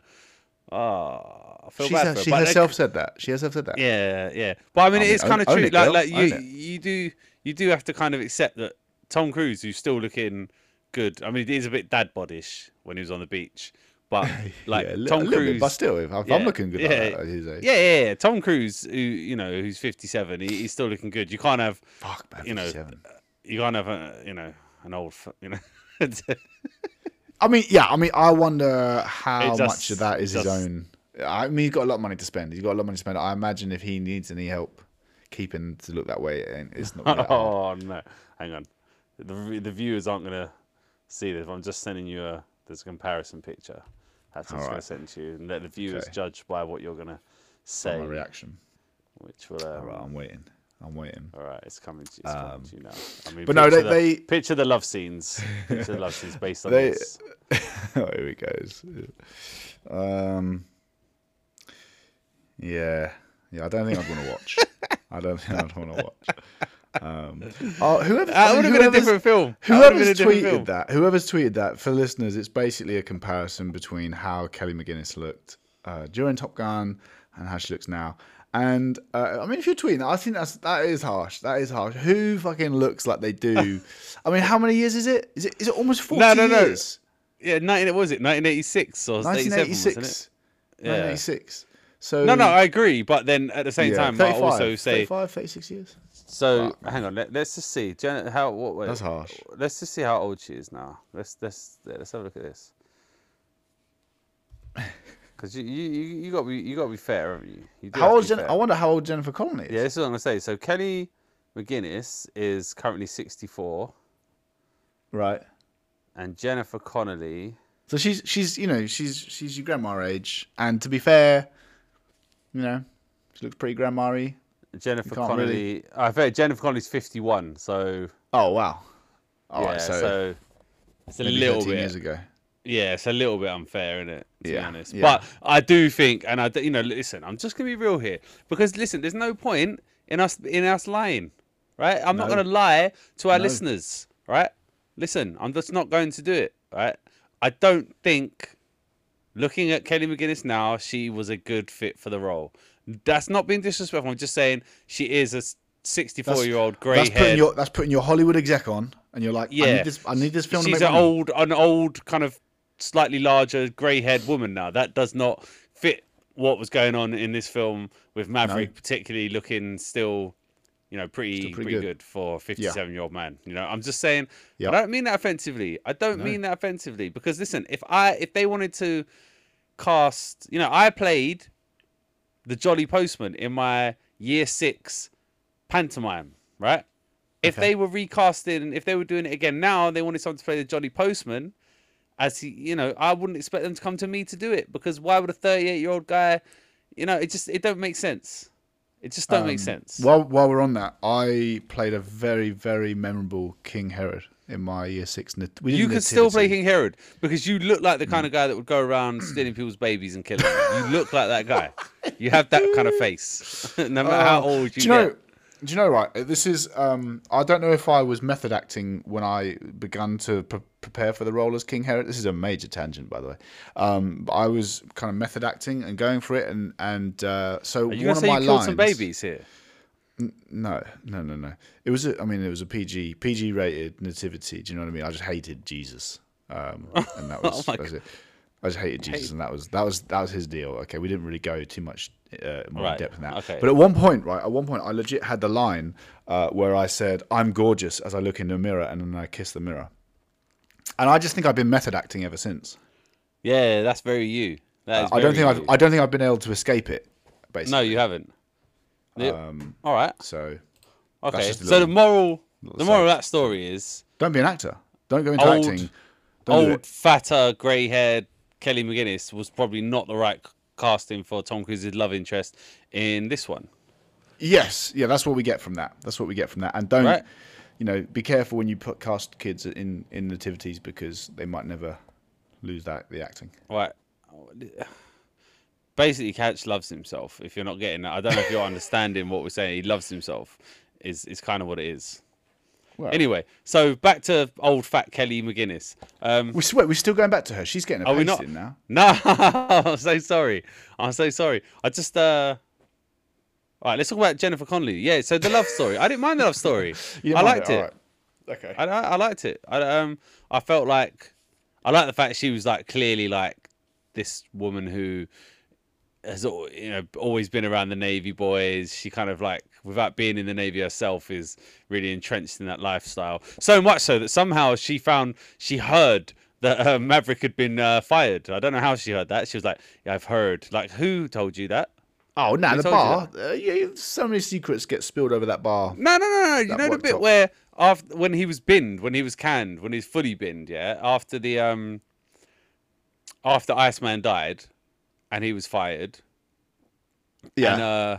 Ah, I feel She's bad a- for her. she but, herself said that. She herself said that. Yeah, yeah. But I mean, I it mean, is own- kind of true. it, like, girl, like you, you do, you do have to kind of accept that Tom Cruise, who's still looking good. I mean, he is a bit dad bodish when he was on the beach, but like yeah, Tom Cruise. bit, but still, if, if yeah, I'm looking good yeah, like that at his age, Yeah, yeah, yeah. Tom Cruise, who you know, who's fifty-seven, he, he's still looking good. You can't have, fuck, man, you know, you can't have, a, you know, an old, you know. I mean, yeah. I mean, I wonder how just- much of that is his own. I mean, he's got a lot of money to spend. He's got a lot of money to spend. I imagine if he needs any help keeping to look that way, it's not. Hard. oh no, hang on. The the viewers aren't gonna see this. I'm just sending you a there's a comparison picture. That's what I'm gonna send to you, and let the viewers Okay. judge by what you're gonna say. My reaction. which will. Um, All right, I'm waiting. I'm waiting. All right, it's coming. To, it's coming Um, to you now. I mean, but no, they- the, they- picture the love scenes. Picture the love scenes based on They- this. oh, here he goes. Um, yeah, yeah. I don't think I'm gonna watch. I don't think I'd want to watch. Um, oh, whoever That I would have been a different film. That would have been Whoever's a tweeted film. that, whoever's tweeted that for listeners, it's basically a comparison between how Kelly McGillis looked uh, during Top Gun and how she looks now. And uh, I mean, if you're tweeting that, I think that's that is harsh. That is harsh. Who fucking looks like they do? I mean, how many years is it? Is it is it almost forty No, no, no. years? Yeah, 19, what was it? 1986 or 87, wasn't 1986. it? Yeah. 1986. So No, no, I agree. But then at the same yeah, time, I also say 35, 36 years. so. Fuck, hang on, let, us just see. Jen, how what? Wait, That's harsh. Let's just see how old she is now. Let's let's let's have a look at this. Because you you you, you got to be you got to be fair, haven't you? you How old? Jen- I wonder how old Jennifer Connelly is. Yeah, this is what I'm gonna say. So Kelly McGillis is currently 64, Right. and Jennifer Connelly. So she's she's you know she's she's your grandma age, and to be fair, you know, she looks pretty grandma-y. Jennifer Connelly. really- I bet Jennifer Connelly's 51. So Oh wow. All yeah, right, so, so, it's a little 13 bit. years ago. Yeah, it's a little bit unfair, isn't it? To be Yeah, honest, yeah. but I do think, and I, you know, listen, I'm just gonna be real here because listen, there's no point in us in us lying, right? I'm not gonna lie to our No. listeners, right? Listen, I'm just not going to do it, right? I don't think, looking at Kelly McGillis now, she was a good fit for the role. That's not being disrespectful. I'm just saying she is a 64 year old grey That's putting your that's putting your Hollywood exec on, and you're like, I Yeah. need this. I need this film She's to an money. old, an old kind of slightly larger grey-haired woman now. That does not fit what was going on in this film with Maverick, particularly looking still, you know, pretty pretty, pretty good. good. for a fifty-seven-year-old man. You know, I'm just saying. Yeah. I don't mean that offensively. I don't No. mean that offensively because listen, if I if they wanted to cast, you know, I played the Jolly Postman in my year six pantomime, right? If Okay. they were recasting, if they were doing it again now, they wanted someone to play the Jolly Postman. As he, you know, I wouldn't expect them to come to me to do it because why would a 38 year old guy, you know, it just it don't make sense. It just don't make Um, sense. While while we're on that, I played a very very memorable King Herod in my year six. nat- you can still play. King Herod because you look like the kind Mm. of guy that would go around stealing people's babies and killing them. You look like that guy. You have that kind of face, no matter how Uh, old you, you know? get. Do you know? Right, this is. Um, I don't know if I was method acting when I began to pre- prepare for the role as King Herod. This is a major tangent, by the way. Um, but I was kind of method acting and going for it, and and uh, so Are you one of say my you lines. some babies here? No, no, no, no. It was. A, I mean, it was a PG PG rated nativity. Do you know what I mean? I just hated Jesus, um, and that was, Oh that was it. I just hated Jesus, and that was that was that was his deal. Okay, we didn't really go too much uh, more Right, in depth in that. okay. But at one point, right, at one point, I legit had the line uh, where I said, "I'm gorgeous" as I look in the mirror, and then I kiss the mirror. And I just think I've been method acting ever since. Yeah, that's very you. That is I don't think you. I've I don't think I've been able to escape it. Basically, No, you haven't. Um, All right. so Okay. So the moral, the moral of that story is don't be an actor. Don't go into Old- acting. Don't old, fatter, grey-haired Kelly McGillis was probably not the right casting for Tom Cruise's love interest in this one. Yes, yeah, that's what we get from that. That's what we get from that. And don't, Right. you know, be careful when you put cast kids in in nativities because they might never lose that the acting. Right. Basically, Catch loves himself. If you're not getting that, I don't know if you're understanding what we're saying. He loves himself. Is is kind of what it is. Well, Anyway, so back to old fat Kelly McGillis. Um, we wait, we're still going back to her. She's getting a Are we not? now. No, I'm so sorry. I'm so sorry. I just uh. All right, let's talk about Jennifer Connelly. Yeah, so the love story. I didn't mind the love story. I liked it. All right. Okay. I, I I liked it. I um I felt like I like the fact she was like clearly like this woman who has you know always been around the navy boys. She kind of like without being in the navy herself is really entrenched in that lifestyle. So much so that somehow she found she heard that uh, Maverick had been uh, fired. I don't know how she heard that. She was like, "Yeah, I've heard." Like, who told you that? oh, no, Who the told you bar. Uh, yeah, so many secrets get spilled over that bar. No, no, no, no. You know the bit out. where after when he was binned, when he was canned, when he's fully binned, yeah. After the um, after Iceman died, and he was fired, Yeah. and uh,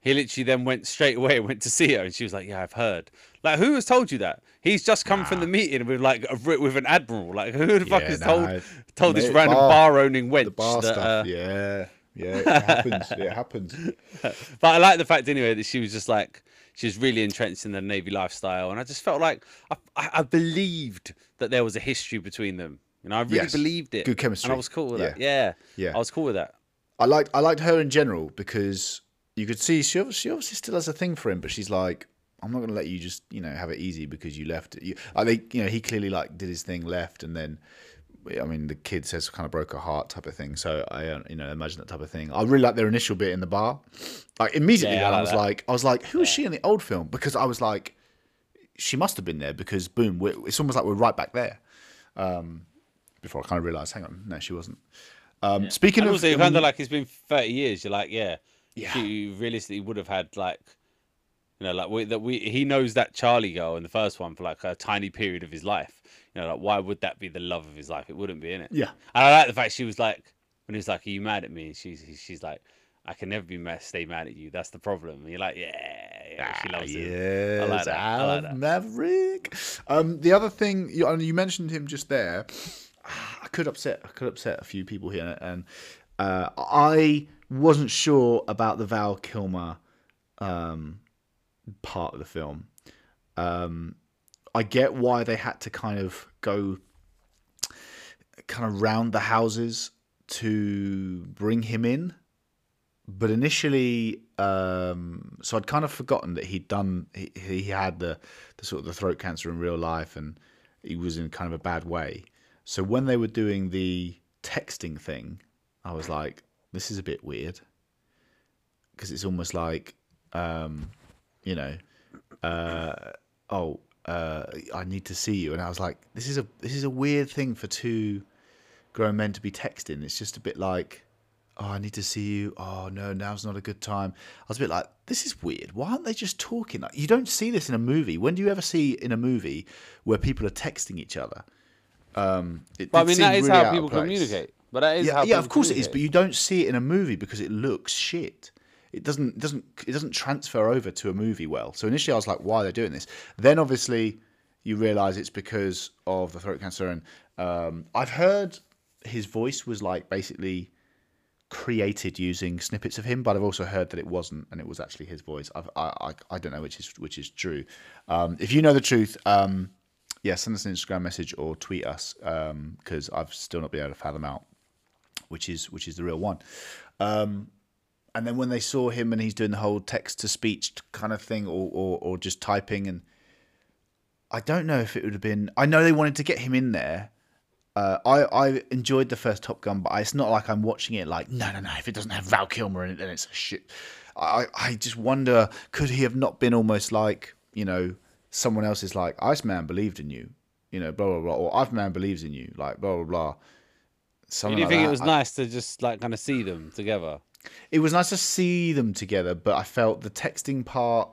he literally then went straight away and went to see her, and she was like, "Yeah, I've heard." Like, who has told you that? He's just come from the meeting with like a, with an admiral. Like, who the fuck Yeah, has nah, told told this random bar- bar owning wench the bar that? stuff. uh, yeah. Yeah, it happens. It happens. but I like the fact anyway that she was just like she was really entrenched in the navy lifestyle, and I just felt like I, I, I believed that there was a history between them. Know, I really Yes. believed it. Good and chemistry. I was cool with that. Yeah. Yeah, Yeah. I was cool with that. I liked I liked her in general because you could see she obviously, she obviously still has a thing for him, but she's like, I'm not going to let you just you know have it easy because you left. You, I think you know he clearly like did his thing, left, and then I mean the kid says kind of broke her heart type of thing. So I uh, you know imagine that type of thing. I really like their initial bit in the bar. Like immediately, Yeah, I then I, was that. like, I was like, who is she in the old film? Because I was like, she must have been there because boom, we're, it's almost like we're right back there. Um, before I kind of realised, hang on, no, she wasn't. Um, Speaking And of, also, I kind of like it's been 30 years. You're like, yeah, Yeah. She realistically would have had like, you know, like we, that we he knows that Charlie girl in the first one for like a tiny period of his life. You know, like why would that be the love of his life? It wouldn't be in it. yeah. And I like the fact she was like, when he was like, "Are you mad at me?" And she's she's like, "I can never be mad, stay mad at you. That's the problem." And you're like, "Yeah, yeah she loves him." Yes, I like that. I like that. Maverick. Um, the other thing you, you mentioned him just there. I could upset I could upset a few people here, and uh, I wasn't sure about the Val Kilmer um, part of the film. Um, I get why they had to kind of go kind of round the houses to bring him in. But initially, um, so I'd kind of forgotten that he'd done. He, he had the, the sort of the throat cancer in real life, and he was in kind of a bad way. So when they were doing the texting thing, I was like, "This is a bit weird," because it's almost like, um, you know, uh, oh, uh, I need to see you, and I was like, "This is a this is a weird thing for two grown men to be texting. It's just a bit like, oh, I need to see you. Oh no, now's not a good time. I was a bit like, this is weird. Why aren't they just talking? Like, you don't see this in a movie. When do you ever see in a movie where people are texting each other? Um, it But I mean, that is really how people communicate. But that is Yeah, how yeah, of course it is. But you don't see it in a movie because it looks shit. It doesn't it doesn't it doesn't transfer over to a movie well. So initially I was like, why are they doing this? Then obviously you realise it's because of the throat cancer, and um, I've heard his voice was like basically created using snippets of him, but I've also heard that it wasn't, and it was actually his voice. I've, I, I I don't know which is which is true. Um, if you know the truth, um, yeah, send us an Instagram message or tweet us because I've still not been able to fathom out which is which is the real one. Um, and then when they saw him and he's doing the whole text to speech kind of thing, or, or or just typing, and I don't know if it would have been. I know they wanted to get him in there. Uh, I I enjoyed the first Top Gun, but it's not like I'm watching it like no no no. If it doesn't have Val Kilmer in it, then it's a shit. I I just wonder could he have not been almost like you know someone else is like Iceman believed in you, you know blah blah blah, or Iceman believes in you, like blah blah blah. You Something didn't like think that. it was I- nice to just like kind of see them together? it was nice to see them together, but I felt the texting part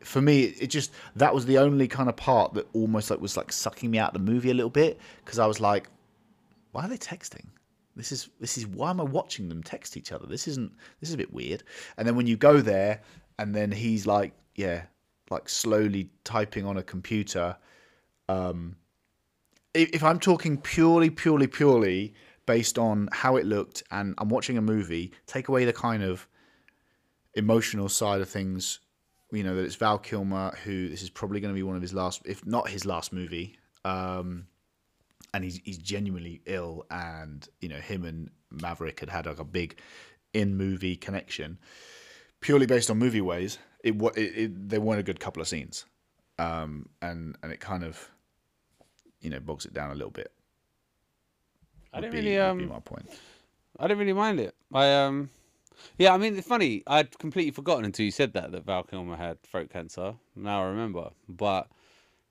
for me it just that was the only kind of part that almost like was like sucking me out of the movie a little bit because I was like, why are they texting? This is this is why am I watching them text each other? This isn't this is a bit weird. And then when you go there and then he's like, yeah, like slowly typing on a computer. Um, if, if I'm talking purely, purely, purely based on how it looked, and I'm watching a movie, take away the kind of emotional side of things. You know that it's Val Kilmer, who this is probably going to be one of his last, if not his last movie. Um, and he's he's genuinely ill, and you know him and Maverick had had like a big in movie connection. Purely based on movie ways, it, it, it they weren't a good couple of scenes, um, and and it kind of you know bogs it down a little bit. I didn't be- really um be my point. I didn't really mind it. I um, yeah, I mean, it's funny. I'd completely forgotten until you said that that Val Kilmer had throat cancer. Now I remember. But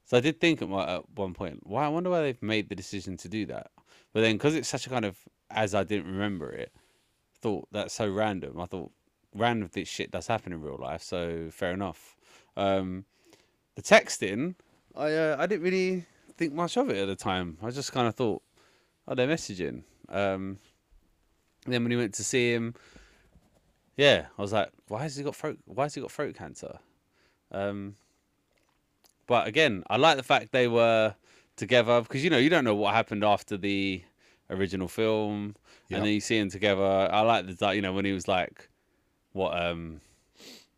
so I did think at, my, at one point, why? I wonder why they've made the decision to do that. But then, because it's such a kind of as I didn't remember it, thought that's so random. I thought random this shit does happen in real life. So fair enough. Um, the texting, I uh, I didn't really think much of it at the time. I just kind of thought, oh, they're messaging. Um, then when he went to see him, yeah, I was like, why has he got throat? Why has he got throat cancer? Um, but again, I like the fact they were together because you know you don't know what happened after the original film, Yeah. and then you see them together. I like the you know when he was like, what um.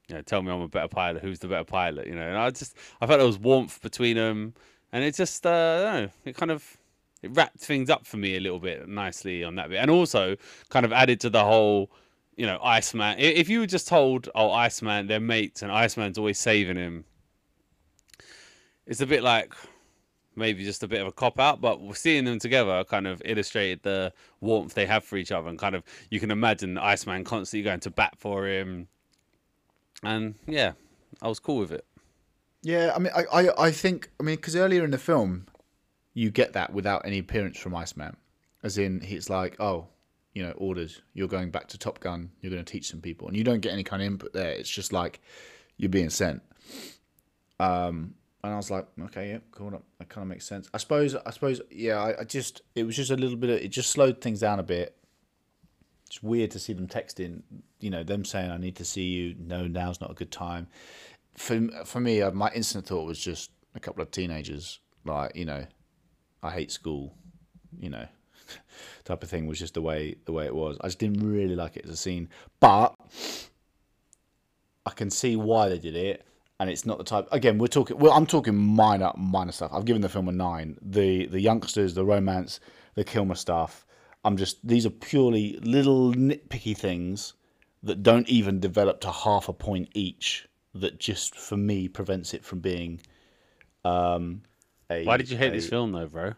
You know, tell me I'm a better pilot. Who's the better pilot? You know, and I just I felt there was warmth between them, and it just uh, I don't know, it kind of it wrapped things up for me a little bit nicely on that bit, and also kind of added to the whole, you know, Iceman. If you were just told, oh, Iceman, they're mates, and Iceman's always saving him, it's a bit like maybe just a bit of a cop out, but seeing them together kind of illustrated the warmth they have for each other, and kind of you can imagine Iceman constantly going to bat for him, and yeah, I was cool with it. Yeah, I mean, I, I, I think, I mean, because earlier in the film, you get that without any appearance from Iceman, as in he's like, oh, you know, orders, you're going back to Top Gun, you're going to teach some people, and you don't get any kind of input there. It's just like you're being sent. Um, and I was like, okay, yeah, cool, that, kind of makes sense. I suppose, I suppose, yeah, I, I just, it was just a little bit, of, it just slowed things down a bit. It's weird to see them texting, you know, them saying, I need to see you. No, now's not a good time for for me, uh, my instant thought was just a couple of teenagers, like you know, I hate school, you know, type of thing was just the way the way it was. I just didn't really like it as a scene, but I can see why they did it. And it's not the type. Again, we're talking. Well, I'm talking minor, minor stuff. I've given the film a nine. The the youngsters, the romance, the Kilmer stuff. I'm just. These are purely little nitpicky things that don't even develop to half a point each. That just for me prevents it from being. Um, a, Why did you hate a- this film though, bro?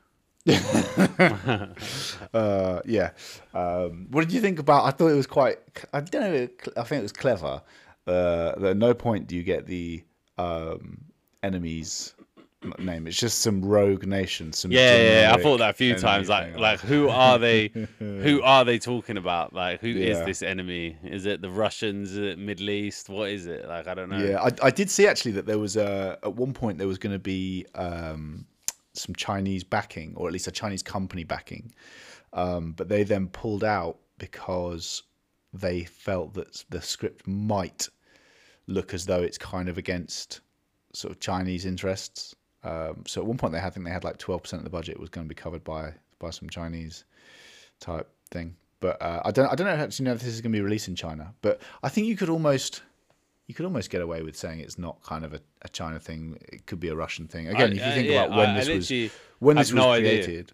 uh, yeah. Um, what did you think about? I thought it was quite. I don't know. I think it was clever. Uh, that at no point do you get the um, enemy's name. It's just some rogue nation. Some Yeah, yeah, yeah. I thought that a few times. Like, thing. like who are they? who are they talking about? Like, who is Yeah. this enemy? Is it the Russians? Is it Middle East? What is it? Like, I don't know. Yeah, I, I did see actually that there was a at one point there was going to be um, some Chinese backing, or at least a Chinese company backing, um, but they then pulled out because they felt that the script might look as though it's kind of against sort of Chinese interests. Um, so at one point they had, I think they had like twelve percent of the budget was going to be covered by by some Chinese type thing. But uh, I don't I don't know actually know if this is going to be released in China. But I think you could almost you could almost get away with saying it's not kind of a, a China thing. It could be a Russian thing. Again, I- if you uh, think yeah, about when I- this was when this was no idea.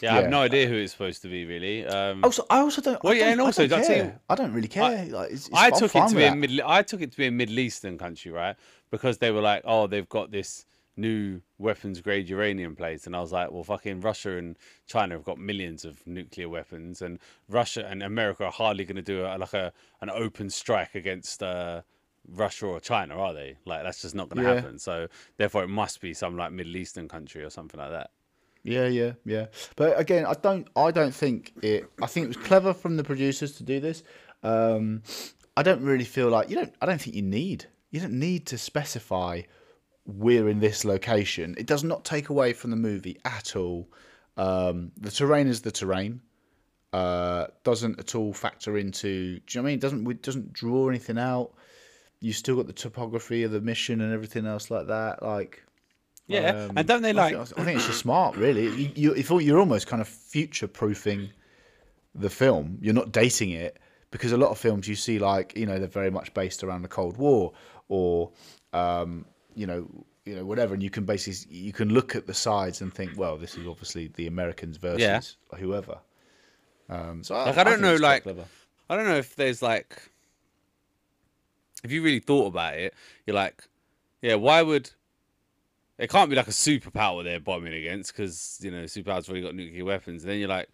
Yeah, I have no idea who it's supposed to be really. Um, Also, I also don't. Well, I yeah, don't, and also I don't care. team- I don't really care. like, it's, it's, I took it to be a middle. I took it to be a Middle Eastern country, right? Because they were like, oh, they've got this new weapons grade uranium place, and I was like, well, fucking Russia and China have got millions of nuclear weapons, and Russia and America are hardly going to do a, like a an open strike against. Uh, Russia or China, are they? Like that's just not going to Yeah. happen. So therefore, it must be some like Middle Eastern country or something like that. Yeah, yeah, yeah. But again, I don't. I don't think it. I think it was clever from the producers to do this. Um, I don't really feel like you don't. I don't think you need. You don't need to specify we're in this location. It does not take away from the movie at all. Um, the terrain is the terrain. Uh, doesn't at all factor into. Do you know what I mean? It doesn't. It doesn't draw anything out. You still got the topography of the mission and everything else like that. Like Yeah, um, and don't they I like? think, I think it's just smart, really. You, you, you're almost kind of future proofing the film, you're not dating it because a lot of films you see, like you know, they're very much based around the Cold War or um, you know, you know, whatever, and you can basically you can look at the sides and think, well, this is obviously the Americans versus Yeah. whoever. Um, so Like, I don't think know, like- I don't know if there's like, if you really thought about it, you're like, yeah, why would it can't be like a superpower they're bombing against because you know superpowers already got nuclear weapons. And then you're like,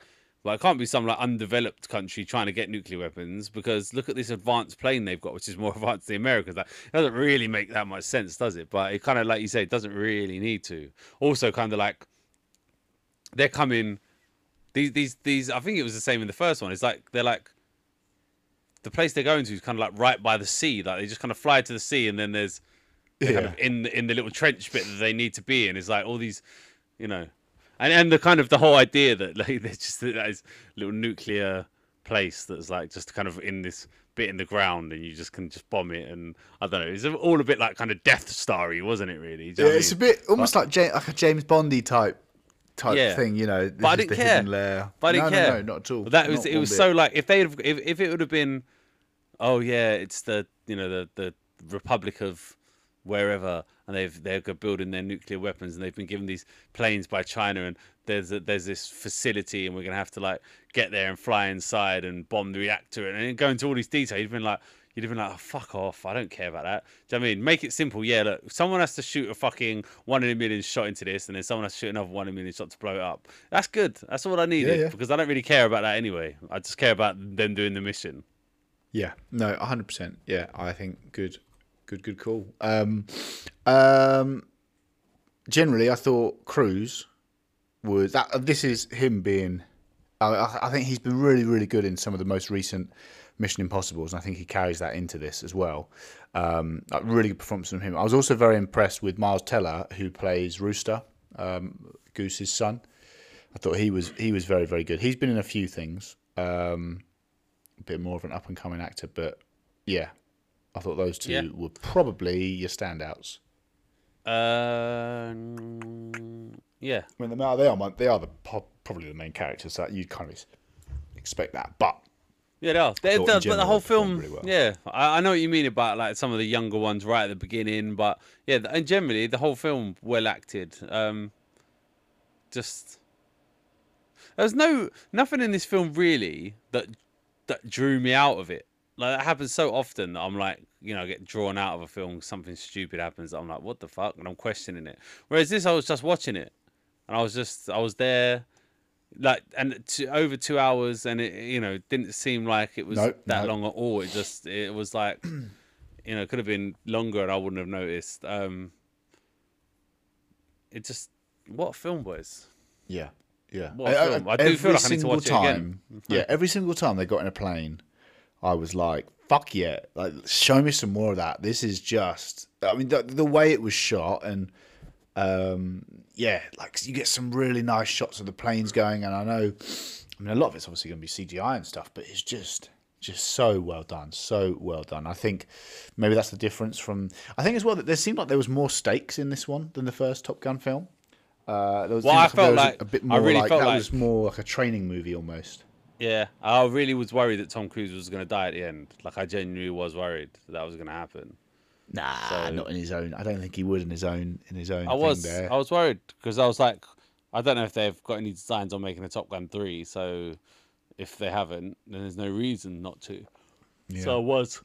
well, it can't be some like undeveloped country trying to get nuclear weapons because look at this advanced plane they've got, which is more advanced than. Like, it doesn't really make that much sense, does it? But it kind of like you say, it doesn't really need to. Also, kind of like they're coming. These these these. I think it was the same in the first one. It's like they're like the place they're going to is kind of like right by the sea. Like they just kind of fly to the sea, and then there's they're kind of in the, in the little trench bit that they need to be in. Is like all these, you know, and and the kind of the whole idea that like there's just that this little nuclear place that's like just kind of in this bit in the ground, and you just can just bomb it. And I don't know, it's all a bit like kind of Death Starry, wasn't it? Really? Do Yeah, I it's a bit almost like, James, like a James Bondy type type Yeah. thing, you know. But I is didn't care. But I didn't no, care. No, no, not at all. That was Not it was bit. so like if they have if if it would have been, oh yeah, it's the you know the the Republic of wherever, and they've they're building their nuclear weapons, and they've been given these planes by China, and there's a, there's this facility, and we're gonna have to like get there and fly inside and bomb the reactor, and then go into all these details. You'd been like. You'd have been like, oh, fuck off. I don't care about that. Do you know what I mean? Make it simple. Yeah, look, someone has to shoot a fucking one in a million shot into this, and then someone has to shoot another one in a million shot to blow it up. That's good. That's all I needed yeah. because I don't really care about that anyway. I just care about them doing the mission. Yeah, no, hundred percent. Yeah, I think good, good, good call. Um, um, generally, I thought Cruise was that. This is him being. I, I think he's been really, really good in some of the most recent Mission Impossibles, and I think he carries that into this as well. Um, really good performance from him. I was also very impressed with Miles Teller, who plays Rooster, um, Goose's son. I thought he was he was very, very good. He's been in a few things. Um, a bit more of an up and coming actor, but yeah, I thought those two Yeah. were probably your standouts. Uh, mm, yeah. I mean, they are they are, they are the probably the main characters that you'd kind of expect that, but Yeah, they are. They, thought in the- but the whole film, really well. yeah, I, I know what you mean about like some of the younger ones right at the beginning, but yeah, th- and generally the whole film well acted. Um, just there's no nothing in this film really that that drew me out of it. Like that happens so often that I'm like, you know, I get drawn out of a film, something stupid happens. I'm like, what the fuck, and I'm questioning it. Whereas this, I was just watching it, and I was just, I was there like and t- over two hours and it you know didn't seem like it was No, that no. long at all it just it was like you know it could have been longer and i wouldn't have noticed um it just what a film was? yeah, yeah. What a film. I do feel like I need to watch it again. time, yeah, every single time they got in a plane, I was like, "Fuck yeah!" Like, show me some more of that. This is just, I mean, the, the way it was shot and. Um, yeah, like you get some really nice shots of the planes going, and I know, I mean, a lot of it's obviously going to be CGI and stuff, but it's just, just so well done, so well done. I think maybe that's the difference from. I think as well that there seemed like there was more stakes in this one than the first Top Gun film. Uh, there was, Well, I felt like- a bit more. I really like felt that like- was more like a training movie almost. Yeah i really was worried that tom cruise was going to die at the end like i genuinely was worried that, that was going to happen Nah, So- not in his own. I don't think he would in his own in his own. i thing was there. i was worried because i was like i don't know if they've got any designs on making a top gun 3 so if they haven't then there's no reason not to Yeah. So I was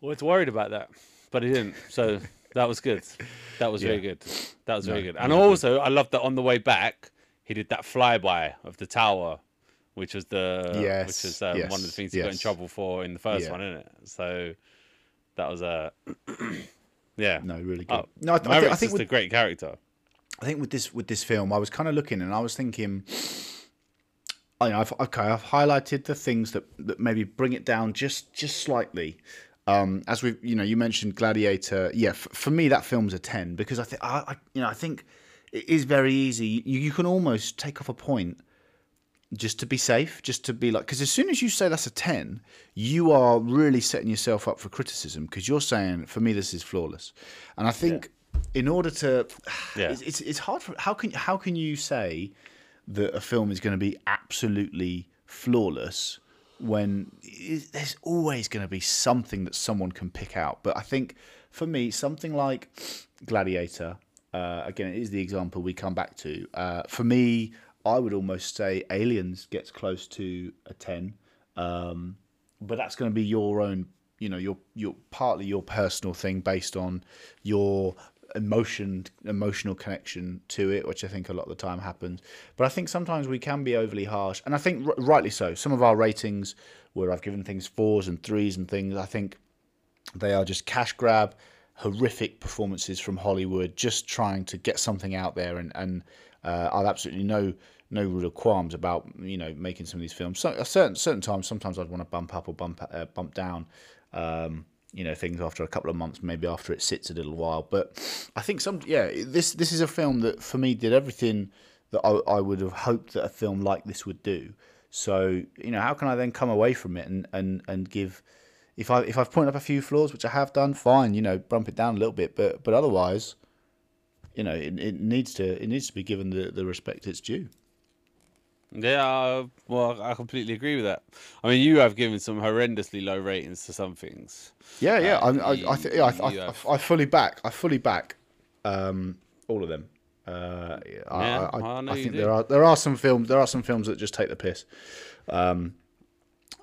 was worried about that, but he didn't. So that was good. That was very good. That was very good. And good. also, I loved that on the way back, he did that flyby of the tower, which was the Yes, which is um, one of the things he got in trouble for in the first Yeah. one, isn't it? So that was a yeah. no, really good. Oh, no, I, th- I, thi- I think with, a great character. I think with this with this film, I was kind of looking and I was thinking, I know, I've, okay, I've highlighted the things that, that maybe bring it down just just slightly. Um, as we, you know, you mentioned Gladiator. Yeah, f- for me, that film's a ten because I think, I, I, you know, I think it is very easy. You, you can almost take off a point just to be safe, just to be like, because as soon as you say that's a 10, you are really setting yourself up for criticism because you're saying, for me, this is flawless. And I think in order to, Yeah. it's, it's, it's hard for, how can, how can you say that a film is going to be absolutely flawless when there's always going to be something that someone can pick out? But I think for me, something like Gladiator, uh, again, it is the example we come back to. Uh, for me, I would almost say Aliens gets close to a ten, um, but that's going to be your own, you know, your your partly your personal thing based on your emotion, emotional connection to it, which I think a lot of the time happens. But I think sometimes we can be overly harsh, and I think r- rightly so. Some of our ratings, where I've given things fours and threes and things, I think they are just cash grab, horrific performances from Hollywood, just trying to get something out there. And, and uh, I've absolutely no no real qualms about you know making some of these films. So, a certain certain times, sometimes I'd want to bump up or bump uh, bump down. Um, you know things after a couple of months, maybe after it sits a little while. But I think some yeah, this this is a film that for me did everything that I, I would have hoped that a film like this would do. So you know, how can I then come away from it and and and give if I if I've pointed up a few flaws, which I have done, fine, you know, bump it down a little bit, but but otherwise, you know, it, it needs to it needs to be given the, the respect it's due. Yeah, uh, well, I completely agree with that. I mean, you have given some horrendously low ratings to some things. Yeah, yeah, Uh, I I, I, th- yeah, I, I, I, I fully back I fully back um, all of them. Uh, I, Yeah, I, I I you think do. there are there are some films there are some films that just take the piss, um,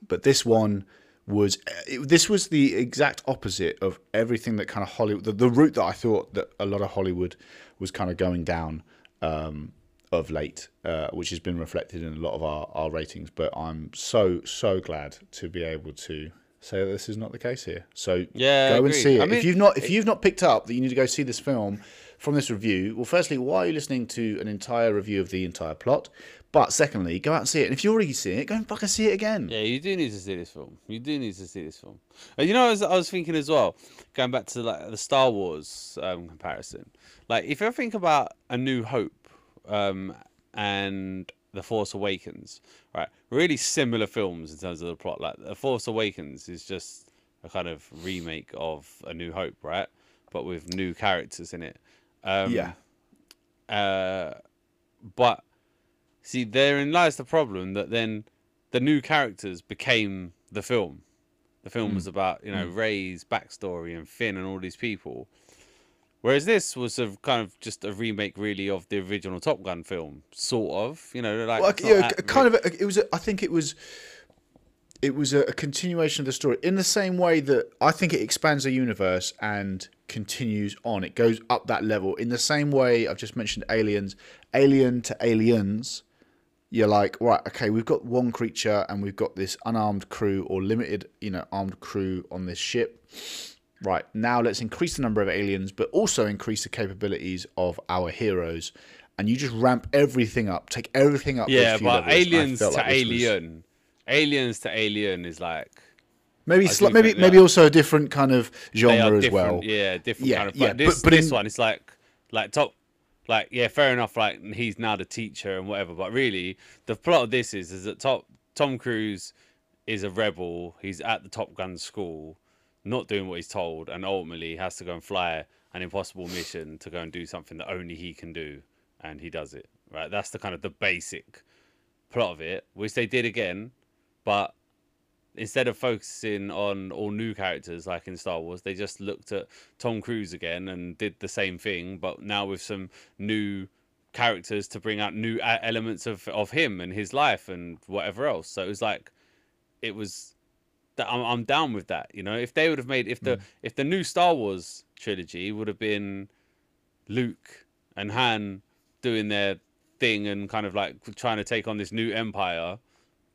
but this one was it, this was the exact opposite of everything that kind of Hollywood the, the route that I thought that a lot of Hollywood was kind of going down um, of late, uh, which has been reflected in a lot of our, our ratings. But I'm so so glad to be able to say that this is not the case here. So Yeah, go and see it. I if you've not if you've not picked up that you need to go see this film from this review, well, firstly, why are you listening to an entire review of the entire plot? But secondly, go out and see it. And if you're already seeing it, go and fucking see it again. Yeah, you do need to see this film. You do need to see this film. And you know, I was, I was thinking as well, going back to like the Star Wars um, comparison. Like, if you think about A New Hope um, and The Force Awakens, right? Really similar films in terms of the plot. Like, The Force Awakens is just a kind of remake of A New Hope, right? but with new characters in it. Um, yeah. Uh, but see, therein lies the problem that then the new characters became the film. The film hmm. was about you know hmm. Rey's backstory and Finn and all these people, whereas this was a kind of just a remake, really, of the original Top Gun film, sort of. You know, like Well, yeah, kind of. A, it was. A, I think it was. It was a, a continuation of the story in the same way that I think it expands the universe and continues on. It goes up that level in the same way I've just mentioned aliens, alien to aliens. You're like, right, okay, we've got one creature and we've got this unarmed crew or limited, you know, armed crew on this ship. Right, now let's increase the number of aliens, but also increase the capabilities of our heroes. And you just ramp everything up, take everything up. yeah, but levels, aliens to like this was- alien, aliens to alien is like maybe sli- maybe maybe also a different kind of genre as well. Yeah, different Yeah, kind of. But yeah, but- this, but this in- one, it's like like top, like yeah, fair enough. Like he's now the teacher and whatever. But really, the plot of this is is that top Tom Cruise is a rebel. He's at the Top Gun school, not doing what he's told, and ultimately he has to go and fly an impossible mission to go and do something that only he can do, and he does it. Right, that's the kind of the basic plot of it, which they did again, but instead of focusing on all new characters like in Star Wars, they just looked at Tom Cruise again and did the same thing, but now with some new characters to bring out new uh, elements of of him and his life and whatever else. So it was like, it was. That I'm, I'm down with that. You know, if they would have made if the hmm. if the new Star Wars trilogy would have been Luke and Han doing their thing and kind of like trying to take on this new empire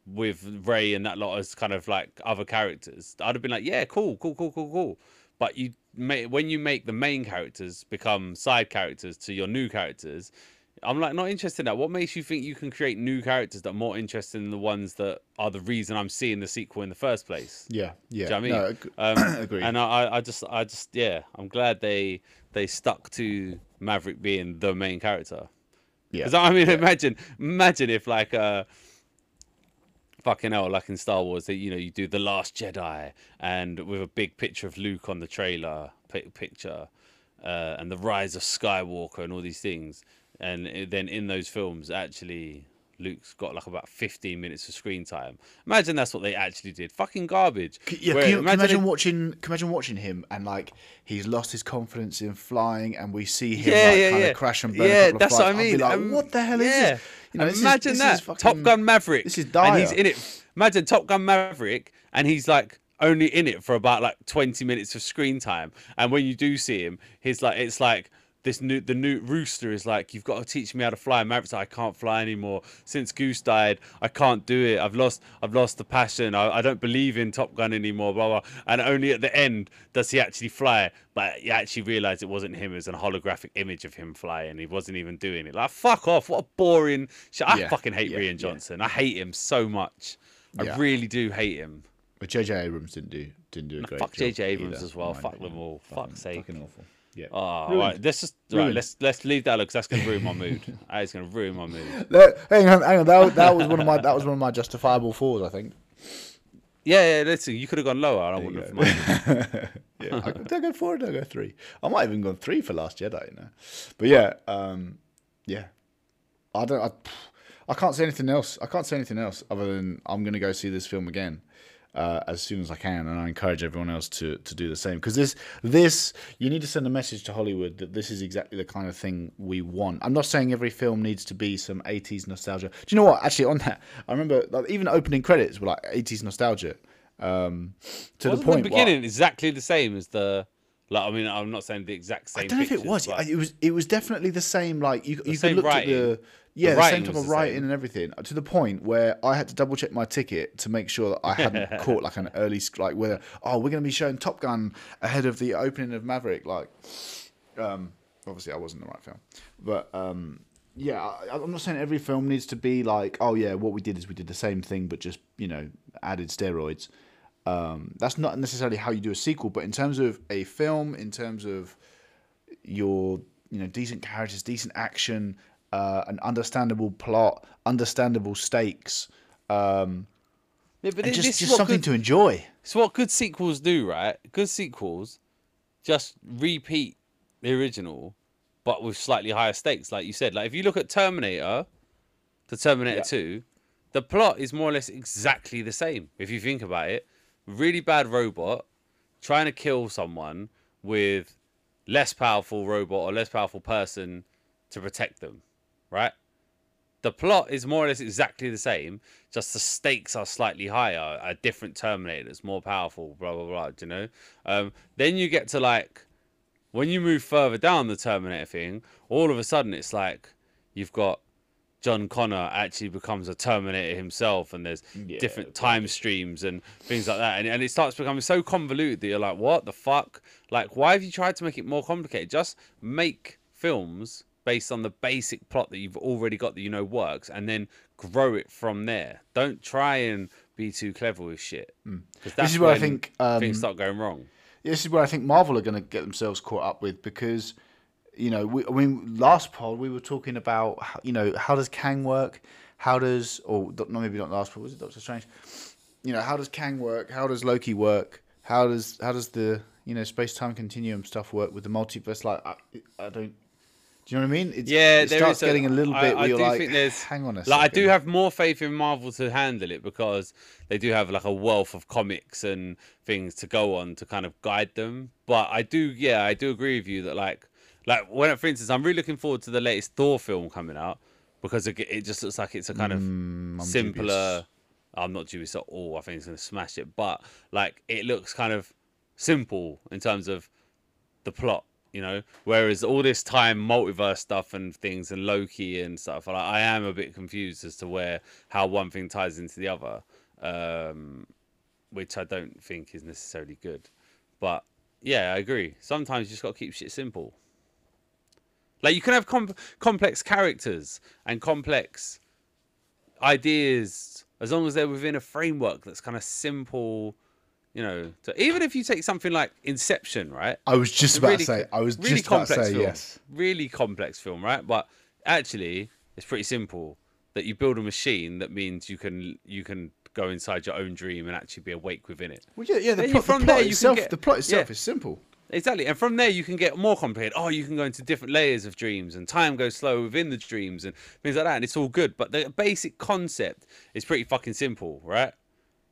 with Rey and that lot as kind of like other characters, I'd have been like, yeah, cool, cool, cool, cool, cool. But you make when you make the main characters become side characters to your new characters, I'm like not interested in that. What makes you think you can create new characters that are more interesting than the ones that are the reason I'm seeing the sequel in the first place? Yeah, yeah. Do you know what I mean? No, ag- Um, agreed. And I, I just, I just, yeah, I'm glad they they stuck to Maverick being the main character. yeah. Because I mean, imagine, imagine if like uh, fucking hell, like in Star Wars, that you know you do the Last Jedi, and with a big picture of Luke on the trailer pi- picture, uh, and the rise of Skywalker and all these things, and then in those films, actually. Luke's got like about 15 minutes of screen time. Imagine that's what they actually did. Fucking garbage. C- Yeah, Where- can you, can imagine it- watching? Can imagine watching him and like he's lost his confidence in flying, and we see him Yeah, like yeah, kind yeah. of crash and burn. Yeah, that's what I flights. I'd be mean. like, Um, what the hell is yeah. this? You know, this is- imagine this that fucking- Top Gun Maverick. this is dire. And he's in it. Imagine Top Gun Maverick, and he's like only in it for about like twenty minutes of screen time. And when you do see him, he's like, it's like this new the new rooster is like, you've got to teach me how to fly. And Maverick's like, I can't fly anymore. Since Goose died, I can't do it. I've lost I've lost the passion. I, I don't believe in Top Gun anymore. Blah blah. And only at the end does he actually fly. But you actually realize it wasn't him. It was a holographic image of him flying. He wasn't even doing it. Like fuck off. What a boring shit. I Yeah, fucking hate yeah, Rian yeah. Johnson. I hate him so much. Yeah. I really do hate him. But J.J. Abrams didn't do didn't do a great fuck job. J.J. Abrams either, as well. Fuck them all. Fucking- Fuck's sake. Fucking awful. Yeah. Oh, Ruined. right. Let's just right. Let's let's leave that because that's gonna ruin my mood. That is gonna ruin my mood. That- hang on, hang on. That, was- that was one of my that was one of my justifiable fours. I think. Yeah, yeah. Listen, you could have gone lower. I wouldn't have minded. yeah, I, did I go four? Did I go three? I might have even gone three for Last Jedi. You know, but yeah, um, yeah. I don't. I, I can't say anything else. I can't say anything else other than I'm going to go see this film again uh, as soon as I can, and I encourage everyone else to to do the same because this this you need to send a message to Hollywood that this is exactly the kind of thing we want. I'm not saying every film needs to be some 80s nostalgia. Do you know what? Actually, on that, I remember like, even opening credits were like 80s nostalgia. Um, to Wasn't the point the where- beginning exactly the same as the? Like, I mean, I'm not saying the exact same. I don't know if it was. It was. It was definitely the same. Like you, you could look at the yeah, the, writing same type of writing same. and everything. To the point where I had to double check my ticket to make sure that I hadn't caught like an early like where oh we're going to be showing Top Gun ahead of the opening of Maverick. Like, um, obviously I wasn't the right film, but um, yeah, I, I'm not saying every film needs to be like oh yeah, what we did is we did the same thing but just you know added steroids. Um, that's not necessarily how you do a sequel, but in terms of a film, in terms of your you know decent characters, decent action, uh, an understandable plot, understandable stakes, um, Yeah, but this just just something good- to enjoy. It's what good sequels do, right? Good sequels just repeat the original, but with slightly higher stakes, like you said. Like if you look at Terminator, to Terminator Yeah. Two, the plot is more or less exactly the same. If you think about it, really bad robot trying to kill someone with less powerful robot or less powerful person to protect them, right? The plot is more or less exactly the same, just the stakes are slightly higher. A different Terminator that's more powerful, blah blah blah. do You know, um, then you get to like when you move further down the Terminator thing, all of a sudden it's like you've got John Connor actually becomes a Terminator himself, and there's Yeah, different time streams and things like that, and, and it starts becoming so convoluted that you're like, what the fuck? Like, why have you tried to make it more complicated? Just make films based on the basic plot that you've already got that you know works, and then grow it from there. Don't try and be too clever with shit. 'Cause that's is where I think, um, things start going wrong. this is where I think Marvel are going to get themselves caught up with because, you know, we, I mean, last pod we were talking about, you know, how does Kang work? How does, or not maybe not last pod, was it Doctor Strange? You know, how does Kang work? How does Loki work? How does how does the you know space time continuum stuff work with the multiverse? Like, I, I don't. Do you know what I mean? It's, Yeah, it starts a- getting a little I- bit. I you're do like, think there's- hang on a Like I do have more faith in Marvel to handle it because they do have like a wealth of comics and things to go on to kind of guide them. But I do, yeah, I do agree with you that like, like when for instance, I'm really looking forward to the latest Thor film coming out because it, it just looks like it's a kind of Mm, I'm simpler. dubious. I'm not dubious at all. I think it's gonna smash it, but like it looks kind of simple in terms of the plot, you know. Whereas all this time multiverse stuff and things and Loki and stuff, like, I am a bit confused as to where how one thing ties into the other, um, which I don't think is necessarily good. But yeah, I agree. Sometimes you just got to keep shit simple. Like you can have com- complex characters and complex ideas as long as they're within a framework that's kind of simple. You know, so even if you take something like Inception, right? I was just about really- to say. I was really just about to complex say film. yes. Really complex film, right? But actually, it's pretty simple. That you build a machine that means you can you can go inside your own dream and actually be awake within it. Well, yeah, yeah. The plot, from the plot there you can itself, get- the plot itself yeah. is simple. Exactly, and from there you can get more complicated. Oh, you can go into different layers of dreams, and time goes slow within the dreams, and things like that. And it's all good, but the basic concept is pretty fucking simple, right?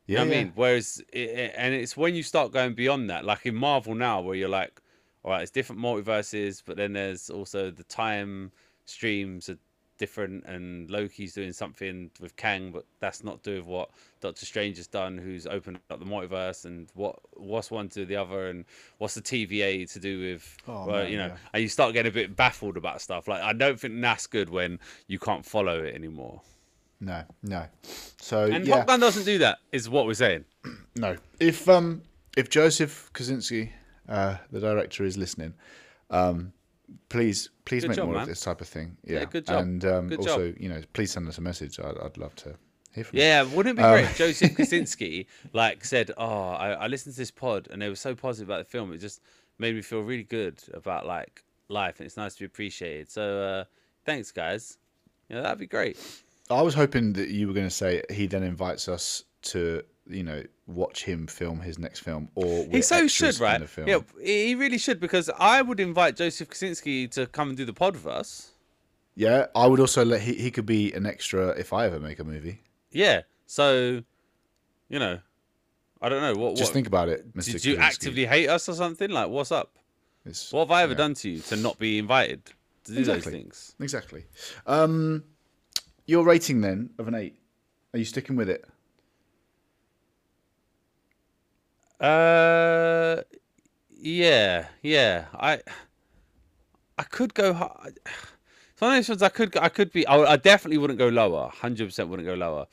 You Yeah, know what I mean? Whereas, it, and it's when you start going beyond that, like in Marvel now, where you're like, all right, it's different multiverses, but then there's also the time streams are different, and Loki's doing something with Kang, but that's not doing what Doctor Strange has done, who's opened up the multiverse, and what what's one to the other, and what's the TVA to do with, Oh, well, man, you know, yeah. and you start getting a bit baffled about stuff. Like, I don't think that's good when you can't follow it anymore. No, no. So And yeah, Top doesn't do that, is what we're saying. no. If um if Joseph Kosinski, uh, the director, is listening, um, please please Good make job, more man. of this type of thing. Yeah, good job. And um, Good also, job. you know, please send us a message. I'd, I'd love to hear from you. Yeah, wouldn't it be Um, great? if Joseph Kosinski like said, "Oh, I, I listened to this pod and they were so positive about the film. It just made me feel really good about like life, and it's nice to be appreciated. So uh, thanks, guys. Yeah, that'd be great. I was hoping that you were going to say he then invites us to you know watch him film his next film, or He so should, right? film. Yeah, he really should because I would invite Joseph Kosinski to come and do the pod with us. Yeah, I would also let he he could be an extra if I ever make a movie. Yeah. So, you know, I don't know what. Just what think about it, Mr. did you Kosinski. actively hate us or something? Like, what's up? It's- What have I ever yeah. done to you to not be invited to do Exactly. those things? Exactly. Um, your rating then of an eight? Are you sticking with it? Uh, yeah, yeah. I, I could go. hi- Some of ones I could. I could be. I, I definitely wouldn't go lower. Hundred percent wouldn't go lower.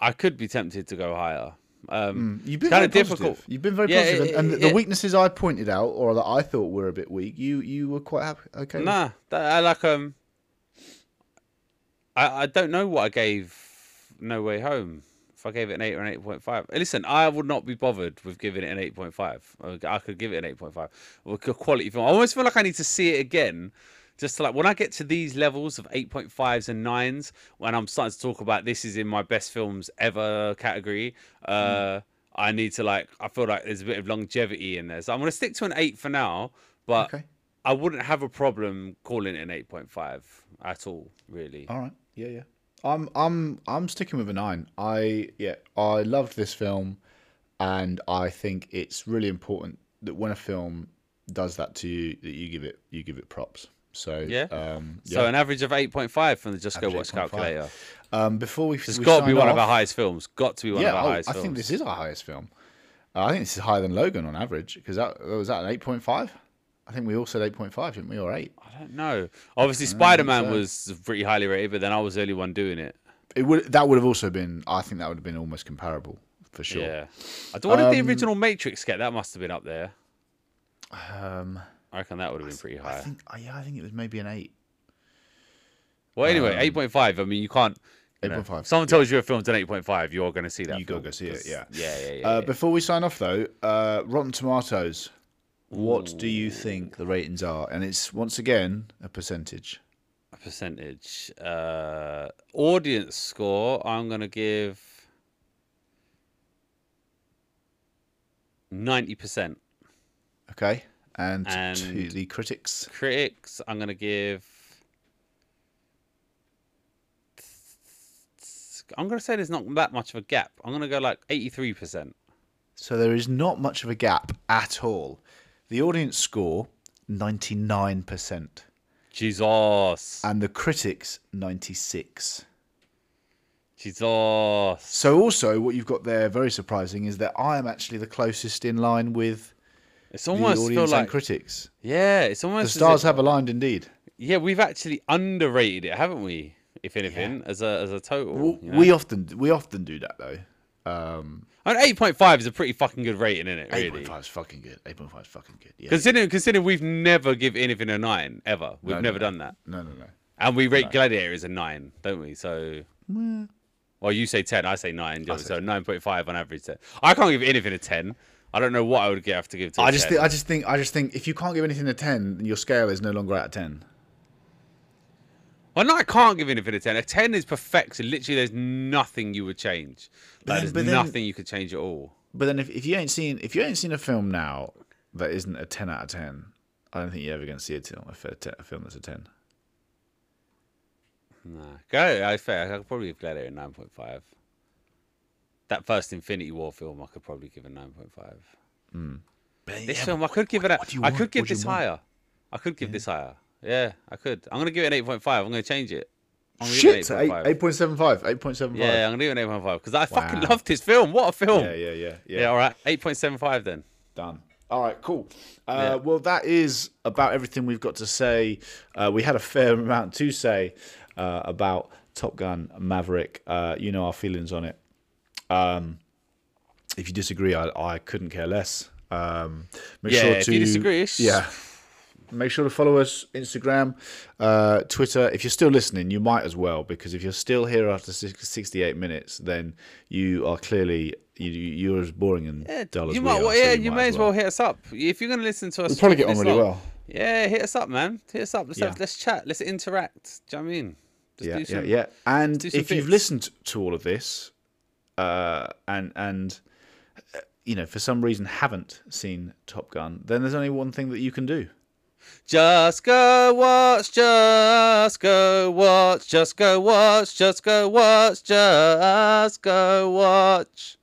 I could be tempted to go higher. Um, You've been very difficult. positive. You've been very Yeah, positive, it- and, and it- the it- weaknesses I pointed out, or that I thought were a bit weak, you you were quite happy. Okay. Nah, that, I like um. I I don't know what I gave No Way Home. If I gave it an eight or an eight point five, listen, I would not be bothered with giving it an eight point five. I could give it an eight point five. A quality film. I almost feel like I need to see it again, just to like when I get to these levels of eight point fives and nines, when I'm starting to talk about this is in my best films ever category. Uh, I need to like. I feel like there's a bit of longevity in there, so I'm gonna stick to an eight for now. But Okay. I wouldn't have a problem calling it an eight point five at all, really. All right. Yeah, yeah. I'm I'm I'm sticking with a nine. I yeah, I loved this film and I think it's really important that when a film does that to you that you give it you give it props. So Yeah. um So an average of eight point five from the Just Go Watch calculator. um before we It's we got to be one of our highest films. Got to be one Yeah, of our oh, highest I films. think this is our highest film. Uh, I think this is higher than Logan on average because that was that an eight point five. I think we all said eight point five, didn't we, or eight? I don't know. Obviously, Spider Man so. was pretty highly rated, but then I was the only one doing it. It would that would have also been. I think that would have been almost comparable for sure. Yeah. I don't. What did the Um, original Matrix get? That must have been up there. Um, I reckon that would have been pretty I high. think. uh, Yeah, I think it was maybe an eight. Well, anyway, um, eight point five. I mean, you can't. you know, 8.5, if someone tells you a film's an eight point five, you're going to see that. You film, go see it, yeah. Yeah, yeah, yeah. Uh, yeah. before we sign off, though, uh, Rotten Tomatoes. What do you think the ratings are? And it's once again a percentage. A percentage. Uh, audience score. I'm going to give ninety percent. Okay, and, to the critics. Critics. I'm going to give. I'm going to say there's not that much of a gap. I'm going to go like 83%. So there is not much of a gap at all. The audience score ninety nine percent, Jesus. and the critics ninety six. Jesus. So also, what you've got there, very surprising, is that I am actually the closest in line with It's the almost feel audience like and critics. yeah, it's almost The stars if- have aligned indeed. yeah, we've actually underrated it, haven't we? If anything, as a as a total. Well, you know? We often we often do that though. Um, I mean, eight point five is a pretty fucking good rating, isn't it? Eight Really. point five is fucking good. Eight point five is fucking good. Yeah. Considering considering we've never give anything a nine ever. We've No, no, never no. done that, No, no, no. and we rate Gladiator as a nine, don't we? So. Well, you say ten, I say nine. I say so nine point five on average. 10. I can't give anything a ten. I don't know what I would have to give to. I just think I just think I just think if you can't give anything a ten, then your scale is no longer out of ten. Well, no, I can't give anything a ten. A ten is perfection. Literally, there's nothing you would change. But Like, then- there's then- nothing you could change at all. But then if, if you ain't seen if you ain't seen a film now that isn't a ten out of ten, I don't think you're ever going to see a, film- a, fi- a film that's a ten. Nah, go. I fair. I could probably give Gladiator a nine point five. That first Infinity War film, I could probably give a nine point five. Hmm. But This yeah, film, I could give it. A, I could give What do you this higher. I could give this higher. Yeah, I could. I'm gonna give it an eight point five. I'm gonna change it. I'm gonna give it Shit, eight 8.5. eight point seven five, eight point seven five. Yeah, I'm gonna give it an eight point five because I fucking loved this film. What a film! yeah, yeah, yeah, yeah. Yeah, all right, eight point seven five then. Done. All right, cool. Uh, Yeah. Well, that is about everything we've got to say. Uh, we had a fair amount to say uh, about Top Gun Maverick. Uh, you know our feelings on it. Um, if you disagree, I, I couldn't care less. Um, make Yeah, sure if you disagree, yeah. Make sure to follow us Instagram, uh, Twitter. If you're still listening, you might as well because if you're still here after 68 minutes, then you are clearly you, you're as boring and Yeah, dull as you we might. are, well, so yeah, you, may as well. well. hit us up if you're gonna listen to us. We'll probably get on really long. well. Yeah, hit us up, man. Hit us up. Let's Yeah. have, let's chat. Let's interact. Do you know what I mean? Just yeah, do yeah, some- yeah. And some if you've listened to all of this, uh, and and uh, you know for some reason haven't seen Top Gun, then there's only one thing that you can do. Just go watch, just go watch, just go watch, just go watch, just go watch.